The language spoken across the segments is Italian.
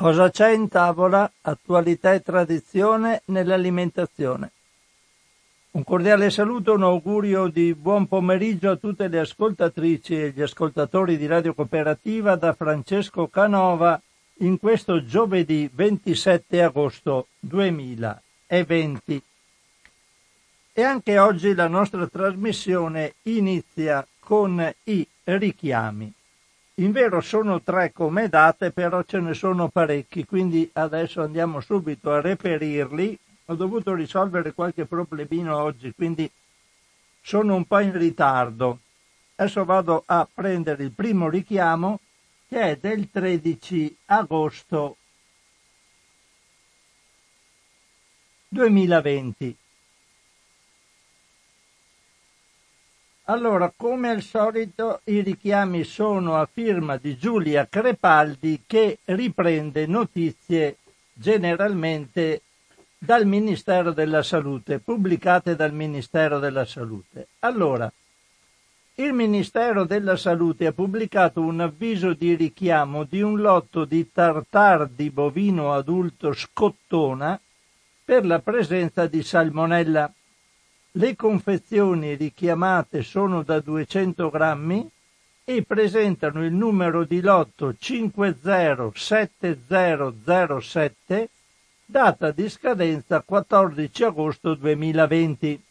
Cosa c'è in tavola? Attualità e tradizione nell'alimentazione. Un cordiale saluto, un augurio di buon pomeriggio a tutte le ascoltatrici e gli ascoltatori di Radio Cooperativa da Francesco Canova in questo giovedì 27 agosto 2020. E anche oggi la nostra trasmissione inizia con i richiami. In vero sono tre come date, però ce ne sono parecchi, quindi adesso andiamo subito a reperirli. Ho dovuto risolvere qualche problemino oggi, quindi sono un po' in ritardo. Adesso vado a prendere il primo richiamo che è del 13 agosto 2020. Allora, come al solito, i richiami sono a firma di Giulia Crepaldi che riprende notizie generalmente dal Ministero della Salute, pubblicate dal Ministero della Salute. Allora, il Ministero della Salute ha pubblicato un avviso di richiamo di un lotto di tartar di bovino adulto scottona per la presenza di salmonella. Le confezioni richiamate sono da 200 grammi e presentano il numero di lotto 507007, data di scadenza 14 agosto 2020.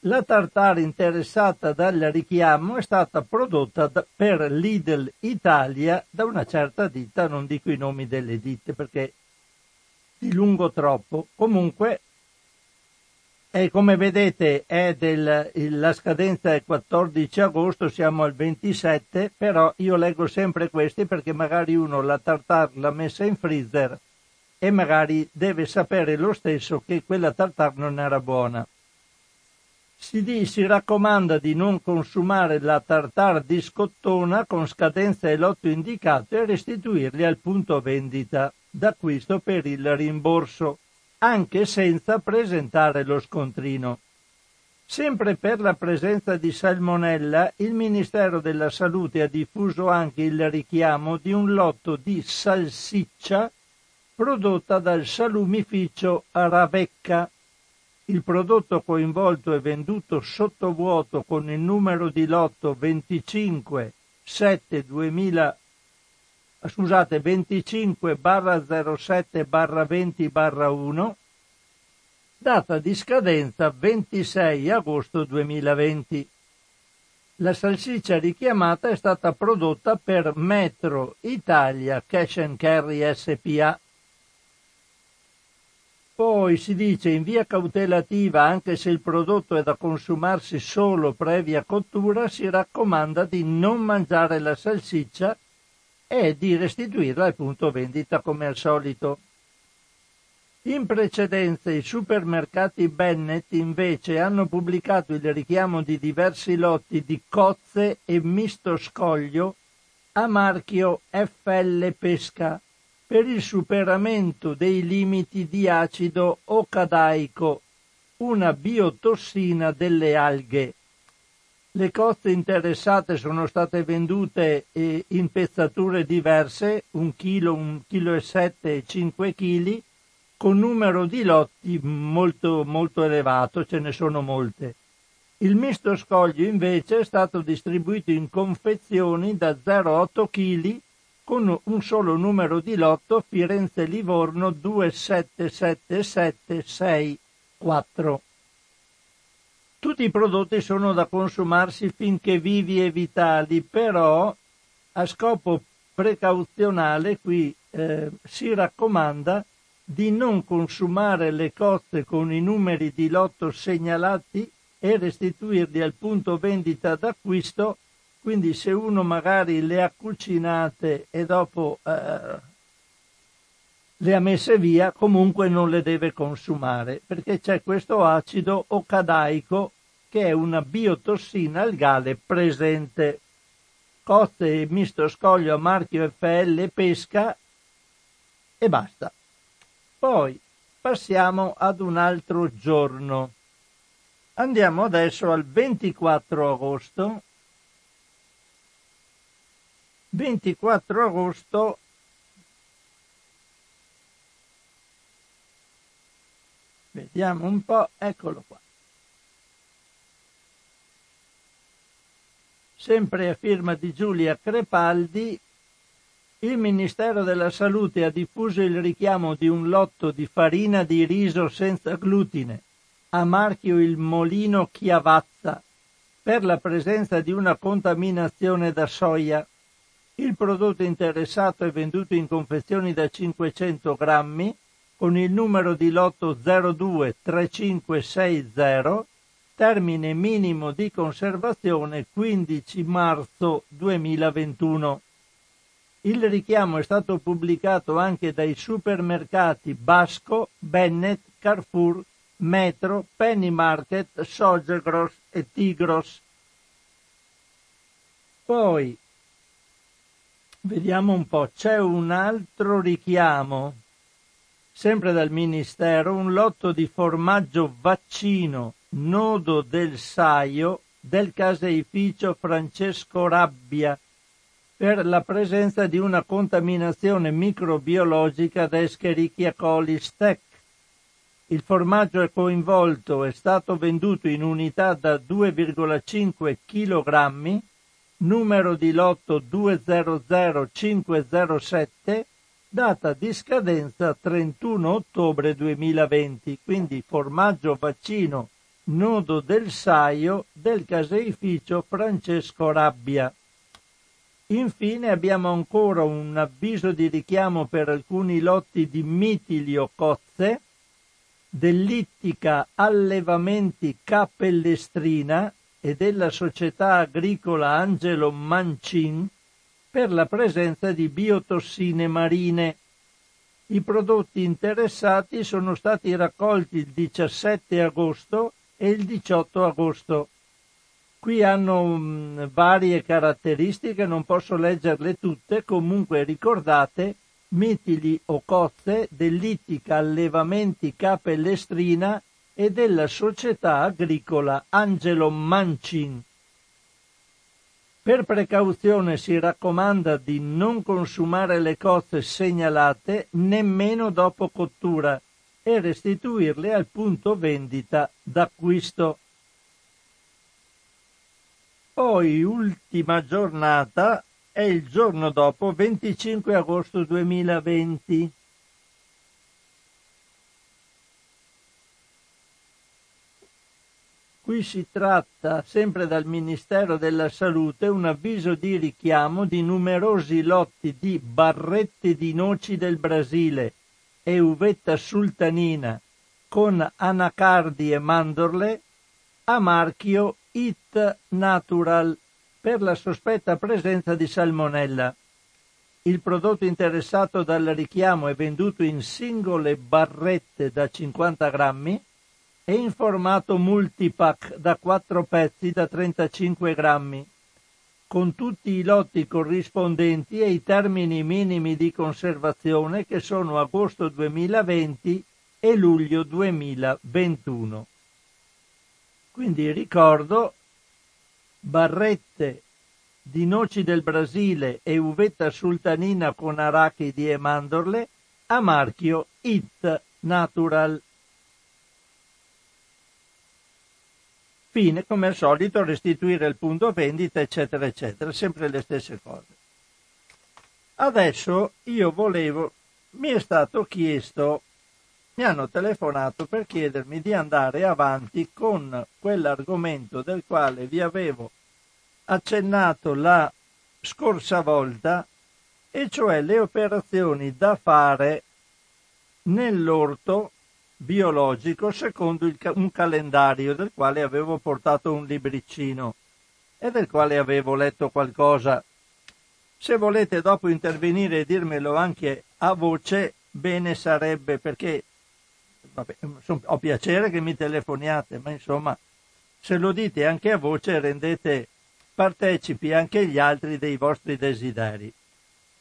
La tartare interessata dal richiamo è stata prodotta per Lidl Italia da una certa ditta, non dico i nomi delle ditte perché di lungo troppo. Comunque e come vedete del, la scadenza è 14 agosto, siamo al 27, però io leggo sempre questi perché magari uno la tartar l'ha messa in freezer e magari deve sapere lo stesso che quella tartar non era buona. Si, di, si raccomanda di non consumare la tartar di scottona con scadenza e lotto indicato e restituirli al punto vendita d'acquisto per il rimborso anche senza presentare lo scontrino. Sempre per la presenza di salmonella, il Ministero della Salute ha diffuso anche il richiamo di un lotto di salsiccia prodotta dal salumificio Ravecca. Il prodotto coinvolto è venduto sottovuoto con il numero di lotto 25 7 2000 scusate, 25 barra 07 barra 20 barra 1, data di scadenza 26 agosto 2020. La salsiccia richiamata è stata prodotta per Metro Italia Cash and Carry SPA. Poi si dice in via cautelativa, anche se il prodotto è da consumarsi solo previa cottura, si raccomanda di non mangiare la salsiccia e di restituirla al punto vendita come al solito. In precedenza i supermercati Bennett invece hanno pubblicato il richiamo di diversi lotti di cozze e misto scoglio a marchio FL Pesca per il superamento dei limiti di acido ocadaico, una biotossina delle alghe. Le cozze interessate sono state vendute eh, in pezzature diverse, un chilo, un chilo e sette e cinque chili, con numero di lotti molto, molto elevato, ce ne sono molte. Il misto scoglio invece è stato distribuito in confezioni da 0,8 kg con un solo numero di lotto Firenze-Livorno 2777664. Tutti i prodotti sono da consumarsi finché vivi e vitali, però a scopo precauzionale qui eh, si raccomanda di non consumare le cozze con i numeri di lotto segnalati e restituirli al punto vendita d'acquisto. Quindi se uno magari le ha cucinate e dopo eh, le ha messe via, comunque non le deve consumare, perché c'è questo acido ocadaico che è una biotossina algale presente. Cozze e misto scoglio a marchio FL pesca e basta. Poi passiamo ad un altro giorno. Andiamo adesso al 24 agosto. 24 agosto Vediamo un po', eccolo qua. Sempre a firma di Giulia Crepaldi, il Ministero della Salute ha diffuso il richiamo di un lotto di farina di riso senza glutine a marchio il Molino Chiavazza per la presenza di una contaminazione da soia. Il prodotto interessato è venduto in confezioni da 500 grammi con il numero di lotto 023560, termine minimo di conservazione 15 marzo 2021. Il richiamo è stato pubblicato anche dai supermercati Basco, Bennett, Carrefour, Metro, Penny Market, Sogegros e Tigros. Poi vediamo un po', c'è un altro richiamo, sempre dal Ministero, un lotto di formaggio vaccino nodo del Saio del caseificio Francesco Rabbia per la presenza di una contaminazione microbiologica da Escherichia coli stec. Il formaggio è coinvolto è stato venduto in unità da 2,5 kg, numero di lotto 200507, data di scadenza 31 ottobre 2020, quindi formaggio vaccino nodo del Saio del caseificio Francesco Rabbia. Infine abbiamo ancora un avviso di richiamo per alcuni lotti di mitilio cozze dell'Ittica Allevamenti Capellestrina e della società agricola Angelo Mancin per la presenza di biotossine marine. I prodotti interessati sono stati raccolti il 17 agosto e il 18 agosto. Qui hanno um, varie caratteristiche, non posso leggerle tutte, comunque ricordate mitili o cozze dell'Ittica Allevamenti Capellestrina e della società agricola Angelo Mancin. Per precauzione si raccomanda di non consumare le cozze segnalate nemmeno dopo cottura e restituirle al punto vendita d'acquisto. Poi, ultima giornata, è il giorno dopo, 25 agosto 2020. Qui si tratta, sempre dal Ministero della Salute, un avviso di richiamo di numerosi lotti di barrette di noci del Brasile e uvetta sultanina con anacardi e mandorle a marchio It Natural per la sospetta presenza di salmonella. Il prodotto interessato dal richiamo è venduto in singole barrette da 50 grammi e in formato multipack da 4 pezzi da 35 grammi, con tutti i lotti corrispondenti e i termini minimi di conservazione che sono agosto 2020 e luglio 2021. Quindi ricordo barrette di noci del Brasile e uvetta sultanina con arachidi e mandorle a marchio It Natural. Fine, come al solito, restituire il punto vendita, eccetera, eccetera, sempre le stesse cose. Adesso io volevo, mi è stato chiesto mi hanno telefonato per chiedermi di andare avanti con quell'argomento del quale vi avevo accennato la scorsa volta, e cioè le operazioni da fare nell'orto biologico secondo il, un calendario del quale avevo portato un libricino e del quale avevo letto qualcosa. Se volete dopo intervenire e dirmelo anche a voce, bene sarebbe perché vabbè, ho piacere che mi telefoniate, ma insomma, se lo dite anche a voce rendete partecipi anche gli altri dei vostri desideri.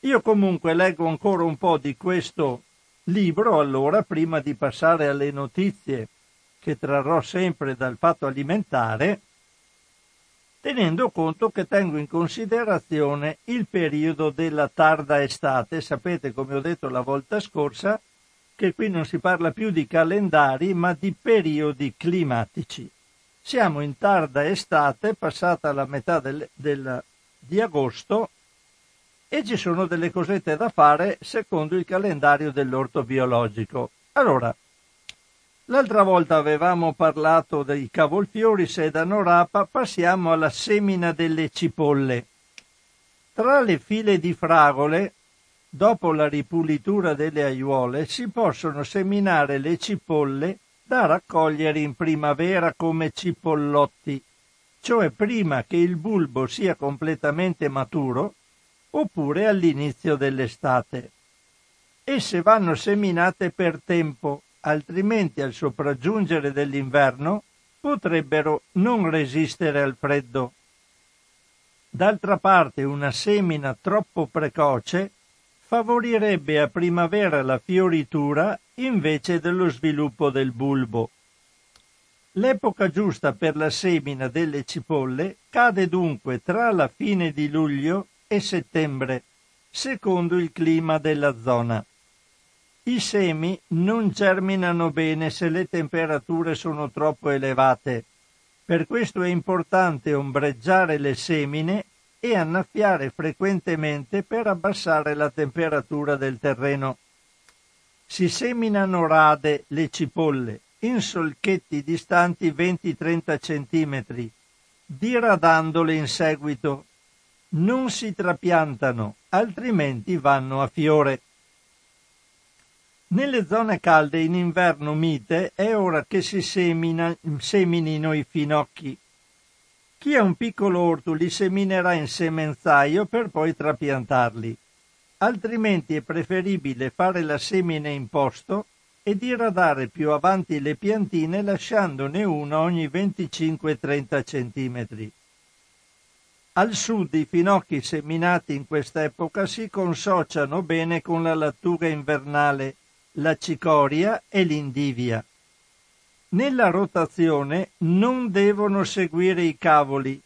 Io comunque leggo ancora un po' di questo libro, allora, prima di passare alle notizie che trarrò sempre dal fatto alimentare, tenendo conto che tengo in considerazione il periodo della tarda estate. Sapete, come ho detto la volta scorsa, che qui non si parla più di calendari ma di periodi climatici. Siamo in tarda estate, passata la metà del, del, di agosto e ci sono delle cosette da fare secondo il calendario dell'orto biologico. Allora, l'altra volta avevamo parlato dei cavolfiori, sedano rapa, passiamo alla semina delle cipolle. Tra le file di fragole Dopo la ripulitura delle aiuole si possono seminare le cipolle da raccogliere in primavera come cipollotti, cioè prima che il bulbo sia completamente maturo oppure all'inizio dell'estate. Esse vanno seminate per tempo, altrimenti al sopraggiungere dell'inverno potrebbero non resistere al freddo. D'altra parte una semina troppo precoce favorirebbe a primavera la fioritura invece dello sviluppo del bulbo. L'epoca giusta per la semina delle cipolle cade dunque tra la fine di luglio e settembre, secondo il clima della zona. I semi non germinano bene se le temperature sono troppo elevate. Per questo è importante ombreggiare le semine e annaffiare frequentemente per abbassare la temperatura del terreno. Si seminano rade le cipolle in solchetti distanti 20-30 cm, diradandole in seguito. Non si trapiantano, altrimenti vanno a fiore. Nelle zone calde in inverno mite è ora che si semina, seminino i finocchi. Chi ha un piccolo orto li seminerà in semenzaio per poi trapiantarli. Altrimenti è preferibile fare la semina in posto e diradare più avanti le piantine lasciandone una ogni 25-30 cm. Al sud i finocchi seminati in quest'epoca si consociano bene con la lattuga invernale, la cicoria e l'indivia. Nella rotazione non devono seguire i cavoli,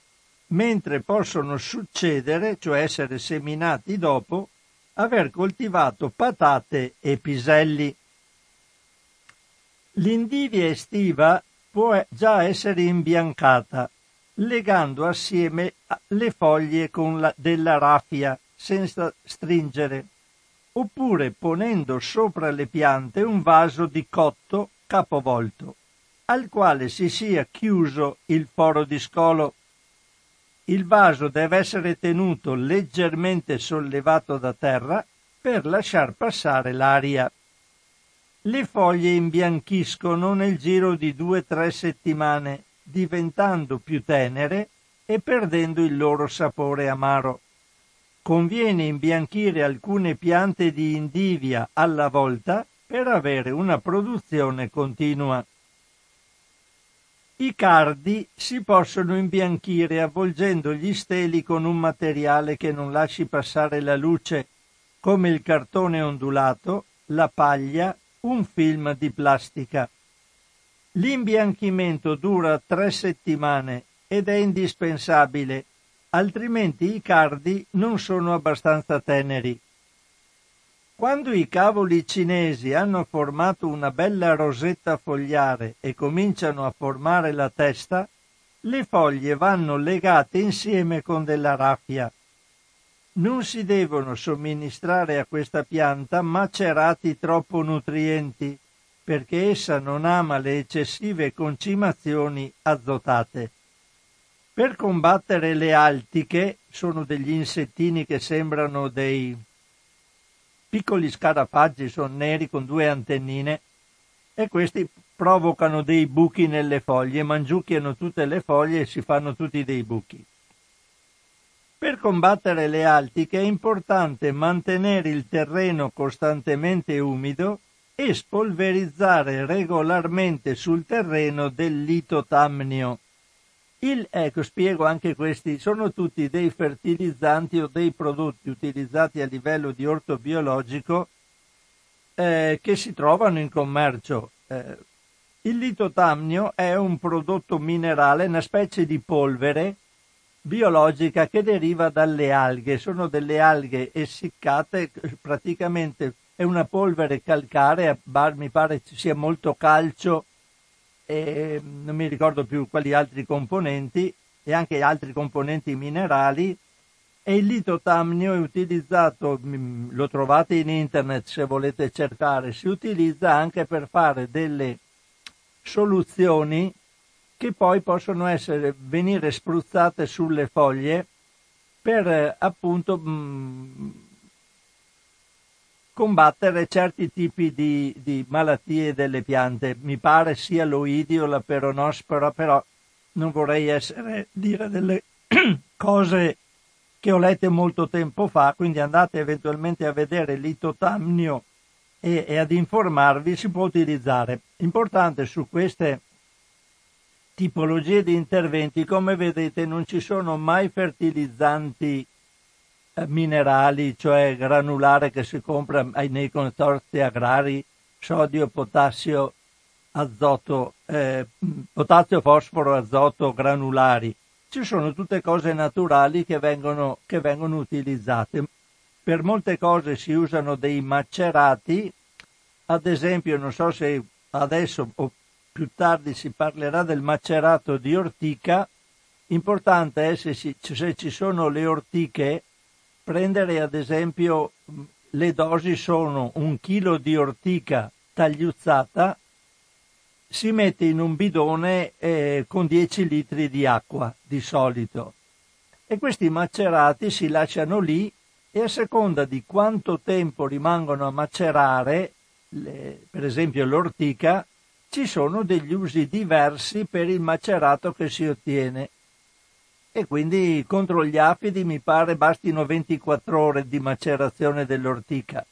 mentre possono succedere, cioè essere seminati dopo, aver coltivato patate e piselli. L'indivia estiva può già essere imbiancata, legando assieme le foglie con la, della raffia senza stringere, oppure ponendo sopra le piante un vaso di cotto capovolto al quale si sia chiuso il foro di scolo. Il vaso deve essere tenuto leggermente sollevato da terra per lasciar passare l'aria. Le foglie imbianchiscono nel giro di due o tre settimane, diventando più tenere e perdendo il loro sapore amaro. Conviene imbianchire alcune piante di indivia alla volta per avere una produzione continua. I cardi si possono imbianchire avvolgendo gli steli con un materiale che non lasci passare la luce, come il cartone ondulato, la paglia, un film di plastica. L'imbianchimento dura tre settimane ed è indispensabile, altrimenti i cardi non sono abbastanza teneri. Quando i cavoli cinesi hanno formato una bella rosetta fogliare e cominciano a formare la testa, le foglie vanno legate insieme con della raffia. Non si devono somministrare a questa pianta macerati troppo nutrienti, perché essa non ama le eccessive concimazioni azotate. Per combattere le altiche, sono degli insettini che sembrano dei piccoli scarafaggi sono neri con due antennine e questi provocano dei buchi nelle foglie, mangiucchiano tutte le foglie e si fanno tutti dei buchi. Per combattere le altiche è importante mantenere il terreno costantemente umido e spolverizzare regolarmente sul terreno del litotamnio. Il, ecco, spiego anche questi, sono tutti dei fertilizzanti o dei prodotti utilizzati a livello di orto biologico eh, che si trovano in commercio. Eh, il litotamnio è un prodotto minerale, una specie di polvere biologica che deriva dalle alghe. Sono delle alghe essiccate, praticamente è una polvere calcarea, mi pare ci sia molto calcio e non mi ricordo più quali altri componenti e anche altri componenti minerali. E il litotamnio è utilizzato, mm, lo trovate in internet se volete cercare, si utilizza anche per fare delle soluzioni che poi possono essere, venire spruzzate sulle foglie per eh, appunto mh, mm, combattere certi tipi di, di, malattie delle piante. Mi pare sia l'oidio, la peronospora, però non vorrei essere, dire delle cose che ho letto molto tempo fa, quindi andate eventualmente a vedere l'itotamnio e, e ad informarvi, si può utilizzare. Importante su queste tipologie di interventi, come vedete non ci sono mai fertilizzanti minerali, cioè granulare che si compra nei consorzi agrari, sodio, potassio, azoto, eh, potassio, fosforo, azoto, granulari. Ci sono tutte cose naturali che vengono, che vengono utilizzate. Per molte cose si usano dei macerati, ad esempio, non so se adesso o più tardi si parlerà del macerato di ortica, importante è se, si, se ci sono le ortiche prendere ad esempio le dosi sono un chilo di ortica tagliuzzata, si mette in un bidone eh, con 10 litri di acqua di solito. E questi macerati si lasciano lì e a seconda di quanto tempo rimangono a macerare, le, per esempio l'ortica, ci sono degli usi diversi per il macerato che si ottiene e quindi contro gli afidi mi pare bastino 24 ore di macerazione dell'ortica.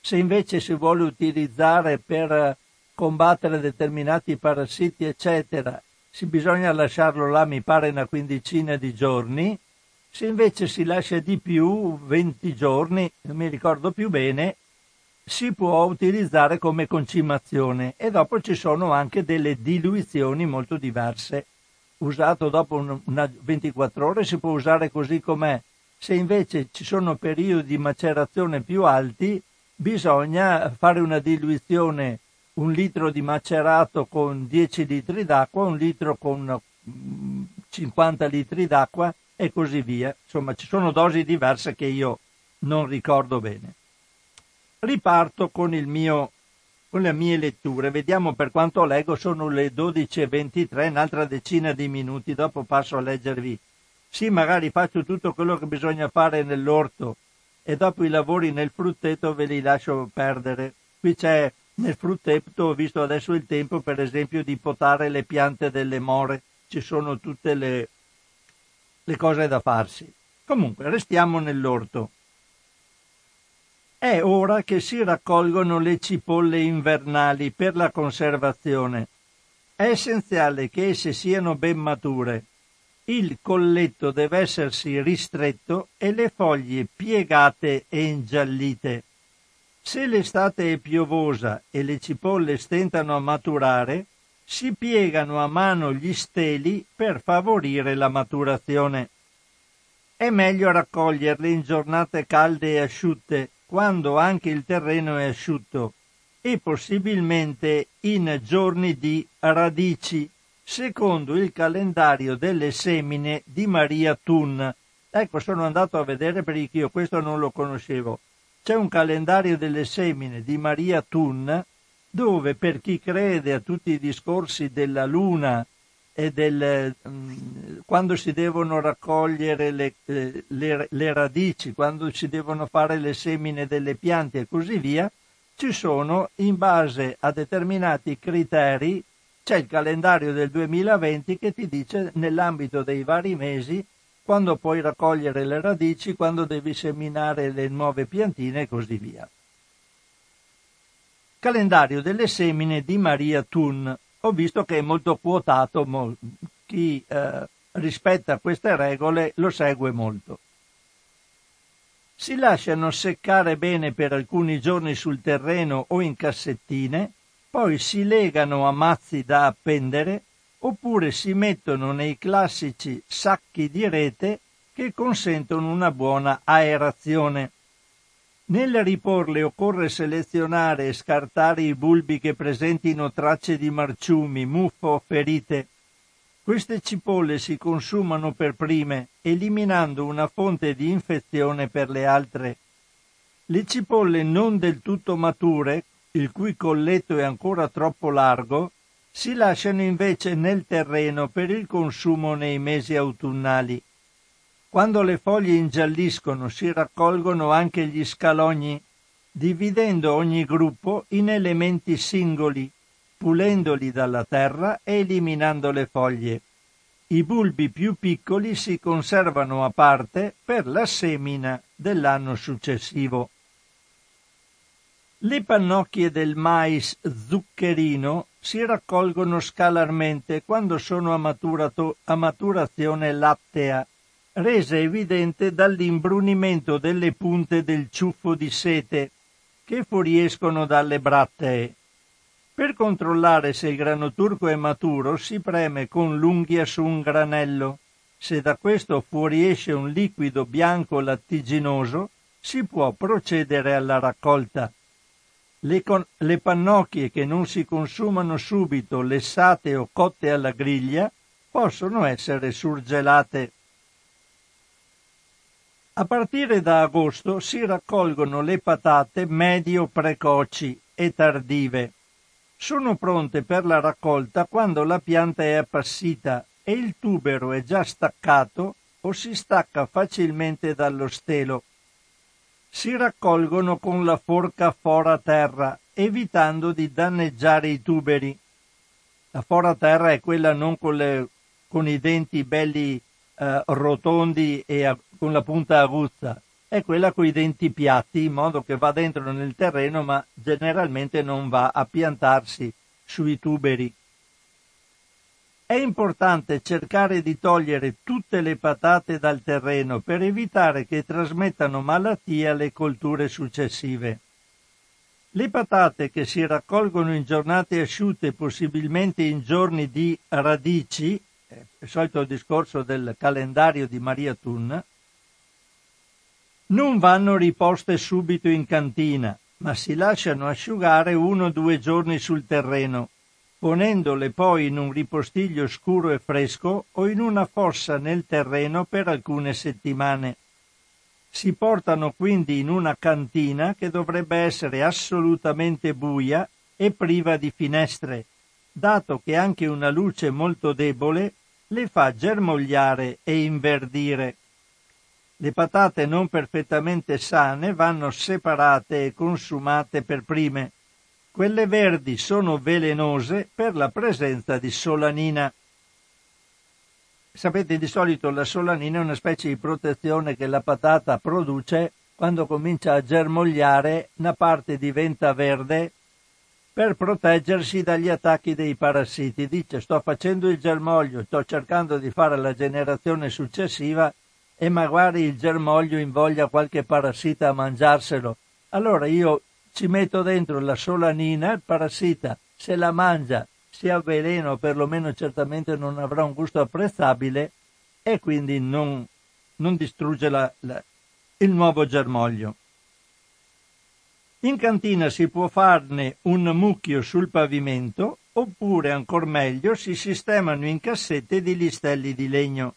Se invece si vuole utilizzare per combattere determinati parassiti, eccetera, si bisogna lasciarlo là, mi pare, una quindicina di giorni. Se invece si lascia di più, 20 giorni, non mi ricordo più bene, si può utilizzare come concimazione e dopo ci sono anche delle diluizioni molto diverse usato dopo una 24 ore si può usare così com'è. Se invece ci sono periodi di macerazione più alti, bisogna fare una diluizione, un litro di macerato con 10 litri d'acqua, un litro con 50 mm, litri d'acqua e così via. Insomma, ci sono dosi diverse che io non ricordo bene. Riparto con il mio con le mie letture. Vediamo per quanto leggo, sono le 12.23, un'altra decina di minuti, dopo passo a leggervi. Sì, magari faccio tutto quello che bisogna fare nell'orto e dopo i lavori nel frutteto ve li lascio perdere. Qui c'è nel frutteto, ho visto adesso il tempo, per esempio, di potare le piante delle more, ci sono tutte le, le cose da farsi. Comunque, restiamo nell'orto. È ora che si raccolgono le cipolle invernali per la conservazione. È essenziale che esse siano ben mature. Il colletto deve essersi ristretto e le foglie piegate e ingiallite. Se l'estate è piovosa e le cipolle stentano a maturare, si piegano a mano gli steli per favorire la maturazione. È meglio raccoglierle in giornate calde e asciutte quando anche il terreno è asciutto e possibilmente in giorni di radici, secondo il calendario delle semine di Maria Thun. Ecco, sono andato a vedere perché io questo non lo conoscevo. C'è un calendario delle semine di Maria Thun dove per chi crede a tutti i discorsi della luna e del, mm, quando si devono raccogliere le, eh, le, le, radici, quando si devono fare le semine delle piante e così via, ci sono in base a determinati criteri, c'è il calendario del 2020 che ti dice nell'ambito dei vari mesi quando puoi raccogliere le radici, quando devi seminare le nuove piantine e così via. Calendario delle semine di Maria Thun ho visto che è molto quotato, chi eh, rispetta queste regole lo segue molto. Si lasciano seccare bene per alcuni giorni sul terreno o in cassettine, poi si legano a mazzi da appendere oppure si mettono nei classici sacchi di rete che consentono una buona aerazione. Nel riporle occorre selezionare e scartare i bulbi che presentino tracce di marciumi, muffo o ferite. Queste cipolle si consumano per prime, eliminando una fonte di infezione per le altre. Le cipolle non del tutto mature, il cui colletto è ancora troppo largo, si lasciano invece nel terreno per il consumo nei mesi autunnali. Quando le foglie ingialliscono si raccolgono anche gli scalogni, dividendo ogni gruppo in elementi singoli, pulendoli dalla terra e eliminando le foglie. I bulbi più piccoli si conservano a parte per la semina dell'anno successivo. Le pannocchie del mais zuccherino si raccolgono scalarmente quando sono a, maturato, a maturazione lattea resa evidente dall'imbrunimento delle punte del ciuffo di sete che fuoriescono dalle brattee. Per controllare se il grano turco è maturo si preme con l'unghia su un granello. Se da questo fuoriesce un liquido bianco lattiginoso, si può procedere alla raccolta. Le, con- le pannocchie che non si consumano subito, lessate o cotte alla griglia, possono essere surgelate. A partire da agosto si raccolgono le patate medio precoci e tardive. Sono pronte per la raccolta quando la pianta è appassita e il tubero è già staccato o si stacca facilmente dallo stelo. Si raccolgono con la forca fora terra, evitando di danneggiare i tuberi. La fora terra è quella non con, le, con i denti belli eh, rotondi e con la punta aguzza, è quella con i denti piatti, in modo che va dentro nel terreno, ma generalmente non va a piantarsi sui tuberi. È importante cercare di togliere tutte le patate dal terreno per evitare che trasmettano malattie alle colture successive. Le patate che si raccolgono in giornate asciutte, possibilmente in giorni di radici, eh, il solito discorso del calendario di Maria Thun, non vanno riposte subito in cantina, ma si lasciano asciugare uno o due giorni sul terreno, ponendole poi in un ripostiglio scuro e fresco o in una fossa nel terreno per alcune settimane. Si portano quindi in una cantina che dovrebbe essere assolutamente buia e priva di finestre, dato che anche una luce molto debole le fa germogliare e inverdire. Le patate non perfettamente sane vanno separate e consumate per prime. Quelle verdi sono velenose per la presenza di solanina. Sapete, di solito la solanina è una specie di protezione che la patata produce quando comincia a germogliare, una parte diventa verde per proteggersi dagli attacchi dei parassiti. Dice sto facendo il germoglio, sto cercando di fare la generazione successiva e magari il germoglio invoglia qualche parassita a mangiarselo. Allora io ci metto dentro la solanina, il parassita se la mangia si avvelena o perlomeno certamente non avrà un gusto apprezzabile e quindi non, non distrugge la, la, il nuovo germoglio. In cantina si può farne un mucchio sul pavimento oppure, ancor meglio, si sistemano in cassette di listelli di legno.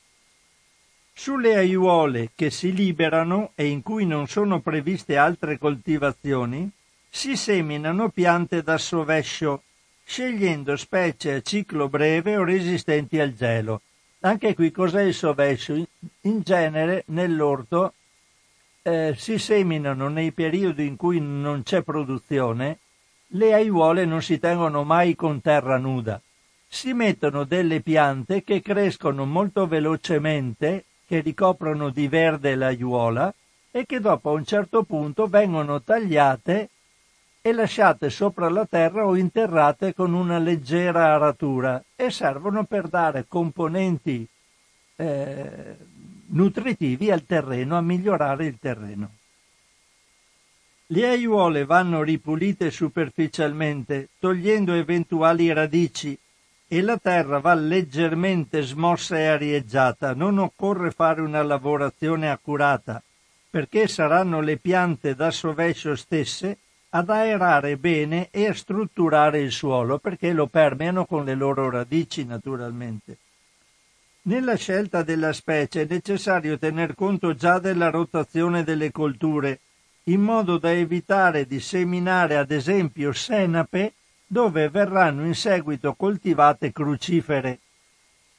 Sulle aiuole che si liberano e in cui non sono previste altre coltivazioni, si seminano piante da sovescio, scegliendo specie a ciclo breve o resistenti al gelo. Anche qui cos'è il sovescio? In genere nell'orto eh, si seminano nei periodi in cui non c'è produzione, le aiuole non si tengono mai con terra nuda. Si mettono delle piante che crescono molto velocemente, che ricoprono di verde l'aiuola e che dopo a un certo punto vengono tagliate e lasciate sopra la terra o interrate con una leggera aratura e servono per dare componenti eh, nutritivi al terreno, a migliorare il terreno. Le aiuole vanno ripulite superficialmente, togliendo eventuali radici, e la terra va leggermente smossa e arieggiata. Non occorre fare una lavorazione accurata. perché saranno le piante da sovescio stesse ad aerare bene e a strutturare il suolo, perché lo permeano con le loro radici naturalmente. Nella scelta della specie è necessario tener conto già della rotazione delle colture, in modo da evitare di seminare ad esempio senape dove verranno in seguito coltivate crucifere.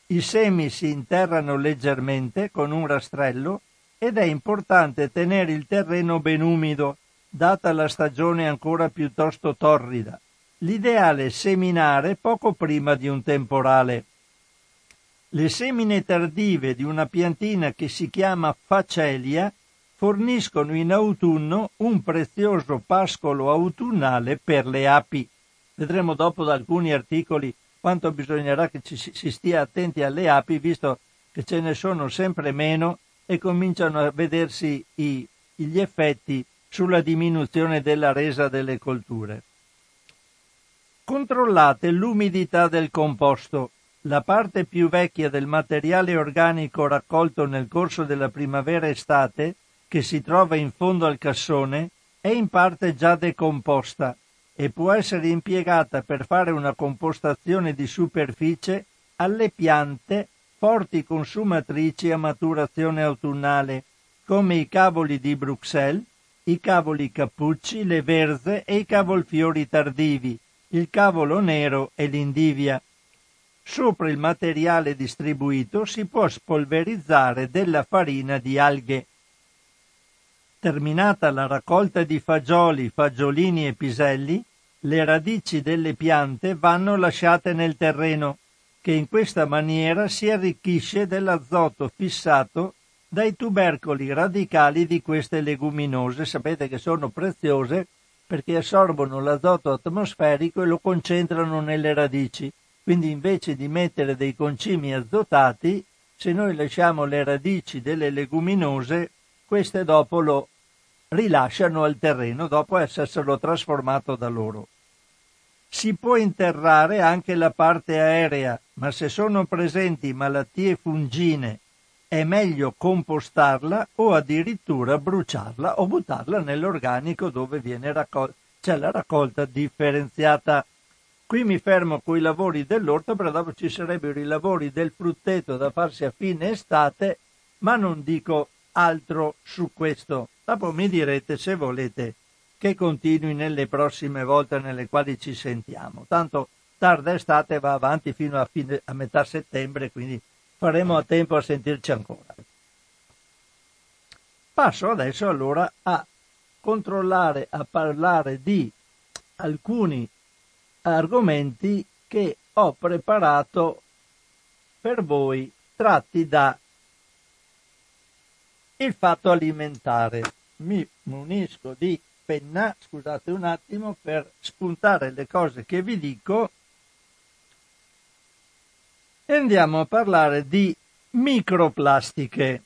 I semi si interrano leggermente con un rastrello ed è importante tenere il terreno ben umido, data la stagione ancora piuttosto torrida. L'ideale è seminare poco prima di un temporale. Le semine tardive di una piantina che si chiama facelia forniscono in autunno un prezioso pascolo autunnale per le api. Vedremo dopo da alcuni articoli quanto bisognerà che ci, si stia attenti alle api, visto che ce ne sono sempre meno e cominciano a vedersi i, gli effetti sulla diminuzione della resa delle colture. Controllate l'umidità del composto. La parte più vecchia del materiale organico raccolto nel corso della primavera-estate, che si trova in fondo al cassone, è in parte già decomposta e può essere impiegata per fare una compostazione di superficie alle piante forti consumatrici a maturazione autunnale, come i cavoli di Bruxelles, i cavoli cappucci, le verze e i cavolfiori tardivi, il cavolo nero e l'indivia. Sopra il materiale distribuito si può spolverizzare della farina di alghe. Terminata la raccolta di fagioli, fagiolini e piselli, le radici delle piante vanno lasciate nel terreno, che in questa maniera si arricchisce dell'azoto fissato dai tubercoli radicali di queste leguminose. Sapete che sono preziose perché assorbono l'azoto atmosferico e lo concentrano nelle radici. Quindi invece di mettere dei concimi azotati, se noi lasciamo le radici delle leguminose, queste dopo lo rilasciano al terreno dopo esserselo trasformato da loro. Si può interrare anche la parte aerea, ma se sono presenti malattie fungine è meglio compostarla o addirittura bruciarla o buttarla nell'organico dove viene raccolta. C'è la raccolta differenziata. Qui mi fermo con i lavori dell'orto, però dopo ci sarebbero i lavori del frutteto da farsi a fine estate, ma non dico altro su questo. Dopo mi direte se volete che continui nelle prossime volte nelle quali ci sentiamo. Tanto tarda estate va avanti fino a, fine, a metà settembre, quindi faremo a tempo a sentirci ancora. Passo adesso allora a controllare, a parlare di alcuni argomenti che ho preparato per voi tratti da il fatto alimentare. Mi munisco di penna, scusate un attimo, per spuntare le cose che vi dico e andiamo a parlare di microplastiche.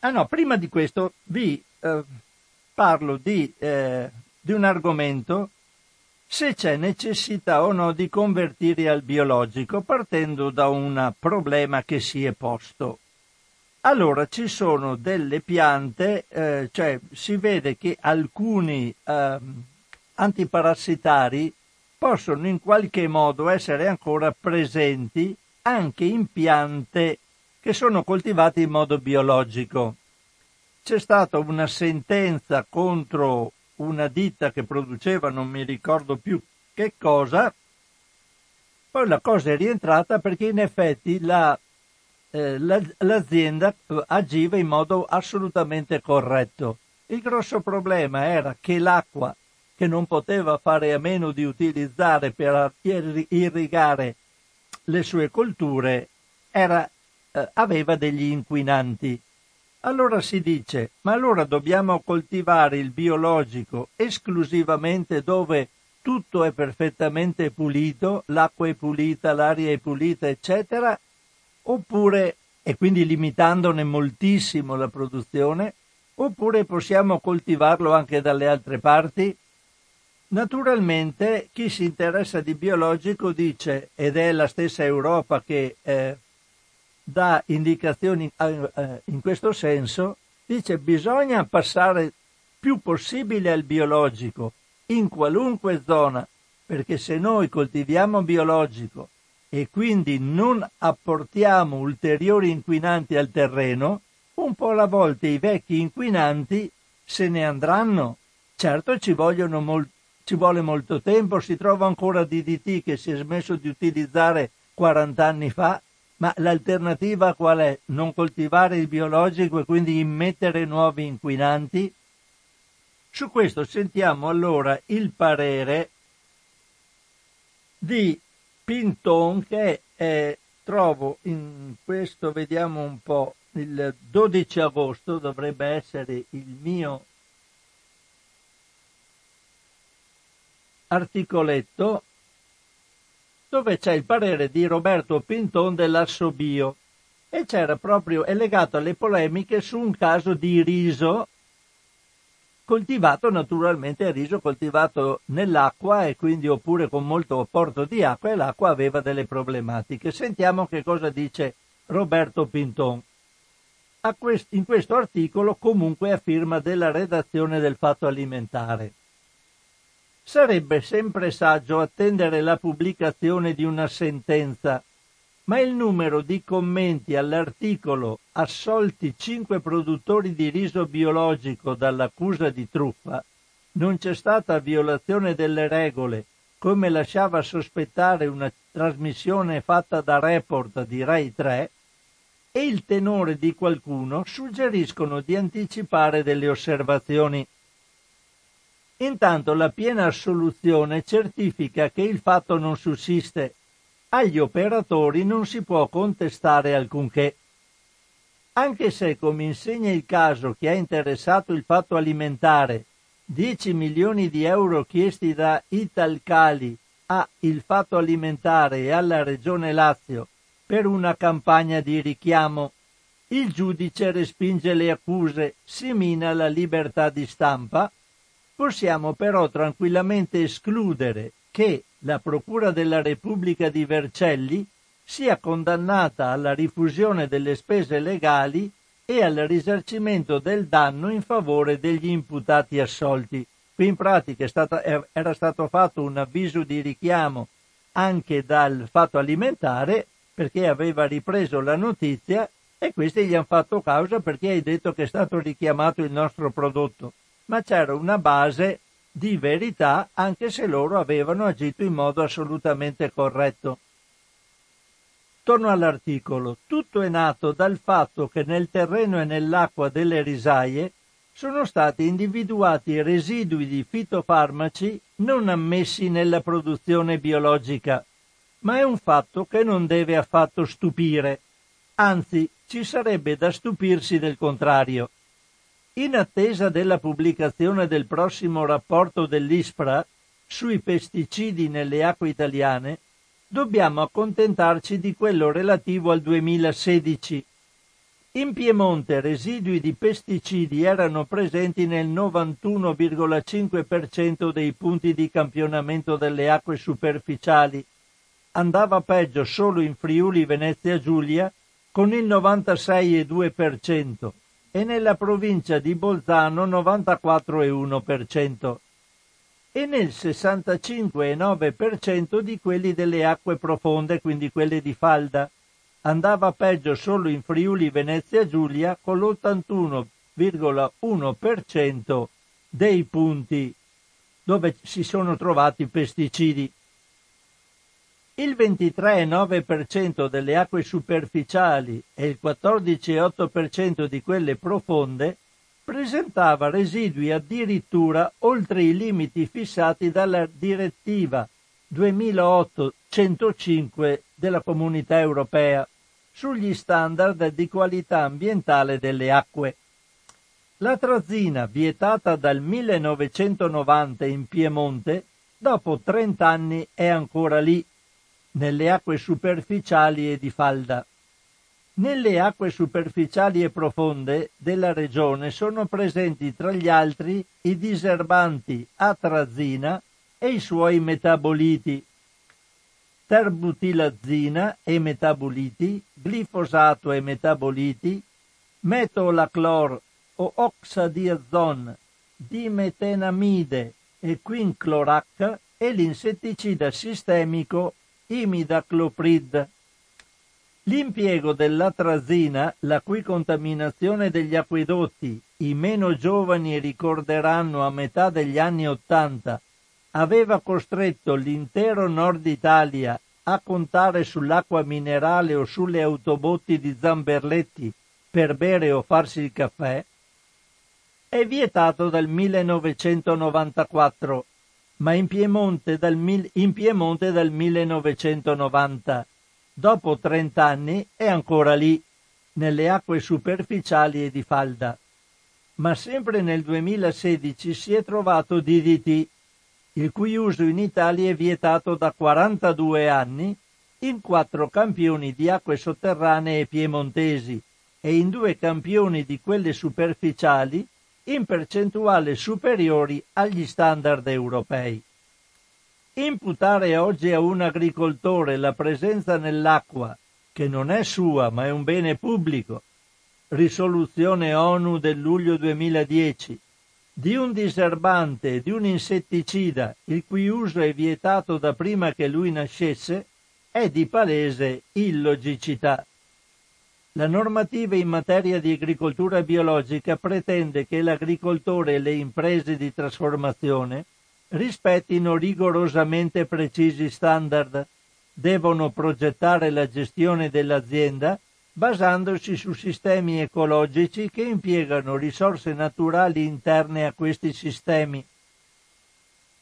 Ah no, prima di questo vi eh, parlo di, eh, di un argomento se c'è necessità o no di convertire al biologico partendo da un problema che si è posto. Allora ci sono delle piante, eh, cioè si vede che alcuni eh, antiparassitari possono in qualche modo essere ancora presenti anche in piante che sono coltivate in modo biologico. C'è stata una sentenza contro una ditta che produceva non mi ricordo più che cosa, poi la cosa è rientrata perché in effetti la eh, l'azienda eh, agiva in modo assolutamente corretto. Il grosso problema era che l'acqua che non poteva fare a meno di utilizzare per irrigare le sue colture era, eh, aveva degli inquinanti. Allora si dice, ma allora dobbiamo coltivare il biologico esclusivamente dove tutto è perfettamente pulito, l'acqua è pulita, l'aria è pulita, eccetera, oppure, e quindi limitandone moltissimo la produzione, oppure possiamo coltivarlo anche dalle altre parti? Naturalmente chi si interessa di biologico dice, ed è la stessa Europa che eh, dà indicazioni eh, eh in questo senso, Dice bisogna passare più possibile al biologico in qualunque zona, perché se noi coltiviamo biologico e quindi non apportiamo ulteriori inquinanti al terreno, un po' alla volta i vecchi inquinanti se ne andranno. Certo ci, mol- ci vuole molto tempo, si trova ancora DDT che si è smesso di utilizzare 40 anni fa, ma l'alternativa qual è? Non coltivare il biologico e quindi immettere nuovi inquinanti? Su questo sentiamo allora il parere di Pinton che è, trovo in questo, vediamo un po', il 12 agosto dovrebbe essere il mio articoletto dove c'è il parere di Roberto Pinton dell'Assobio e c'era proprio, è legato alle polemiche su un caso di riso coltivato naturalmente riso coltivato nell'acqua e quindi oppure con molto apporto di acqua e l'acqua aveva delle problematiche. Sentiamo che cosa dice Roberto Pinton. Quest- in questo articolo comunque a firma della redazione del Fatto Alimentare. Sarebbe sempre saggio attendere la pubblicazione di una sentenza ma il numero di commenti all'articolo assolti cinque produttori di riso biologico dall'accusa di truffa, non c'è stata violazione delle regole, come lasciava sospettare una trasmissione fatta da report di Rai 3, e il tenore di qualcuno suggeriscono di anticipare delle osservazioni. Intanto la piena assoluzione certifica che il fatto non sussiste agli operatori non si può contestare alcunché. Anche se, come insegna il caso che ha interessato il fatto alimentare, 10 milioni di euro chiesti da Italcali a Il Fatto Alimentare e alla Regione Lazio per una campagna di richiamo, il giudice respinge le accuse, si mina la libertà di stampa, possiamo però tranquillamente escludere che la Procura della Repubblica di Vercelli sia condannata alla rifusione delle spese legali e al risarcimento del danno in favore degli imputati assolti. Qui in pratica stata, era stato fatto un avviso di richiamo anche dal fatto alimentare perché aveva ripreso la notizia e questi gli hanno fatto causa perché hai detto che è stato richiamato il nostro prodotto. Ma c'era una base di verità anche se loro avevano agito in modo assolutamente corretto. Torno all'articolo. Tutto è nato dal fatto che nel terreno e nell'acqua delle risaie sono stati individuati residui di fitofarmaci non ammessi nella produzione biologica, ma è un fatto che non deve affatto stupire, anzi ci sarebbe da stupirsi del contrario. In attesa della pubblicazione del prossimo rapporto dell'ISPRA sui pesticidi nelle acque italiane, dobbiamo accontentarci di quello relativo al 2016. In Piemonte residui di pesticidi erano presenti nel 91,5% dei punti di campionamento delle acque superficiali. Andava peggio solo in Friuli Venezia Giulia con il 96,2% e nella provincia di Bolzano 94,1% e nel 65,9% di quelli delle acque profonde, quindi quelle di falda. Andava peggio solo in Friuli Venezia Giulia con l'81,1% dei punti dove si sono trovati pesticidi. Il 23,9% delle acque superficiali e il 14,8% di quelle profonde presentava residui addirittura oltre i limiti fissati dalla direttiva 2008-105 della Comunità Europea sugli standard di qualità ambientale delle acque. La trazina, vietata dal 1990 in Piemonte, dopo 30 anni è ancora lì nelle acque superficiali e di falda. Nelle acque superficiali e profonde della regione sono presenti tra gli altri i diserbanti atrazina e i suoi metaboliti, terbutilazina e metaboliti, glifosato e metaboliti, metolaclor o oxadiazon, dimetenamide e quinclorac e l'insetticida sistemico imidacloprid. L'impiego dell'atrazina, la cui contaminazione degli acquedotti i meno giovani ricorderanno a metà degli anni Ottanta, aveva costretto l'intero nord Italia a contare sull'acqua minerale o sulle autobotti di Zamberletti per bere o farsi il caffè, è vietato dal 1994, ma in Piemonte dal, in Piemonte dal 1990 dopo 30 anni è ancora lì, nelle acque superficiali e di falda. Ma sempre nel 2016 si è trovato DDT, il cui uso in Italia è vietato da 42 anni in quattro campioni di acque sotterranee piemontesi e in due campioni di quelle superficiali in percentuale superiori agli standard europei. Imputare oggi a un agricoltore la presenza nell'acqua, che non è sua ma è un bene pubblico, risoluzione ONU del luglio 2010, di un diserbante e di un insetticida il cui uso è vietato da prima che lui nascesse, è di palese illogicità. La normativa in materia di agricoltura biologica pretende che l'agricoltore e le imprese di trasformazione rispettino rigorosamente precisi standard, devono progettare la gestione dell'azienda basandosi su sistemi ecologici che impiegano risorse naturali interne a questi sistemi,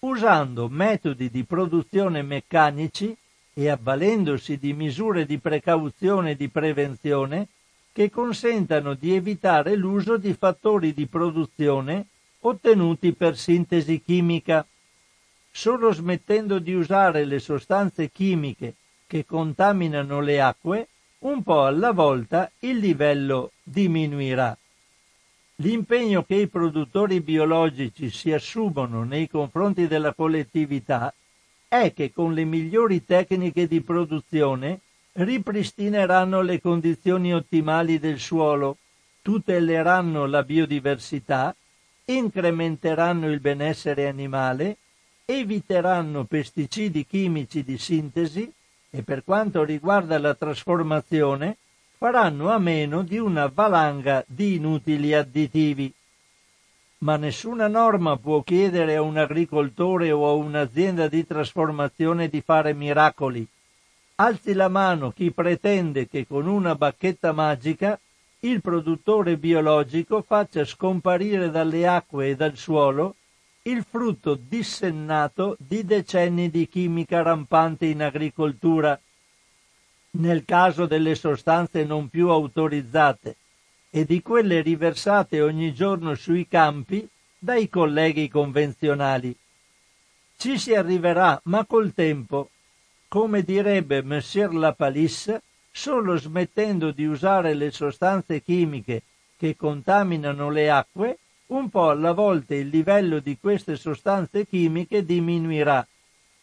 usando metodi di produzione meccanici e avvalendosi di misure di precauzione e di prevenzione che consentano di evitare l'uso di fattori di produzione ottenuti per sintesi chimica solo smettendo di usare le sostanze chimiche che contaminano le acque, un po' alla volta il livello diminuirà. L'impegno che i produttori biologici si assumono nei confronti della collettività è che con le migliori tecniche di produzione ripristineranno le condizioni ottimali del suolo, tuteleranno la biodiversità, incrementeranno il benessere animale eviteranno pesticidi chimici di sintesi e per quanto riguarda la trasformazione faranno a meno di una valanga di inutili additivi. Ma nessuna norma può chiedere a un agricoltore o a un'azienda di trasformazione di fare miracoli. Alzi la mano chi pretende che con una bacchetta magica il produttore biologico faccia scomparire dalle acque e dal suolo il frutto dissennato di decenni di chimica rampante in agricoltura, nel caso delle sostanze non più autorizzate e di quelle riversate ogni giorno sui campi dai colleghi convenzionali. Ci si arriverà, ma col tempo, come direbbe Monsieur Lapalisse, solo smettendo di usare le sostanze chimiche che contaminano le acque un po' alla volta il livello di queste sostanze chimiche diminuirà.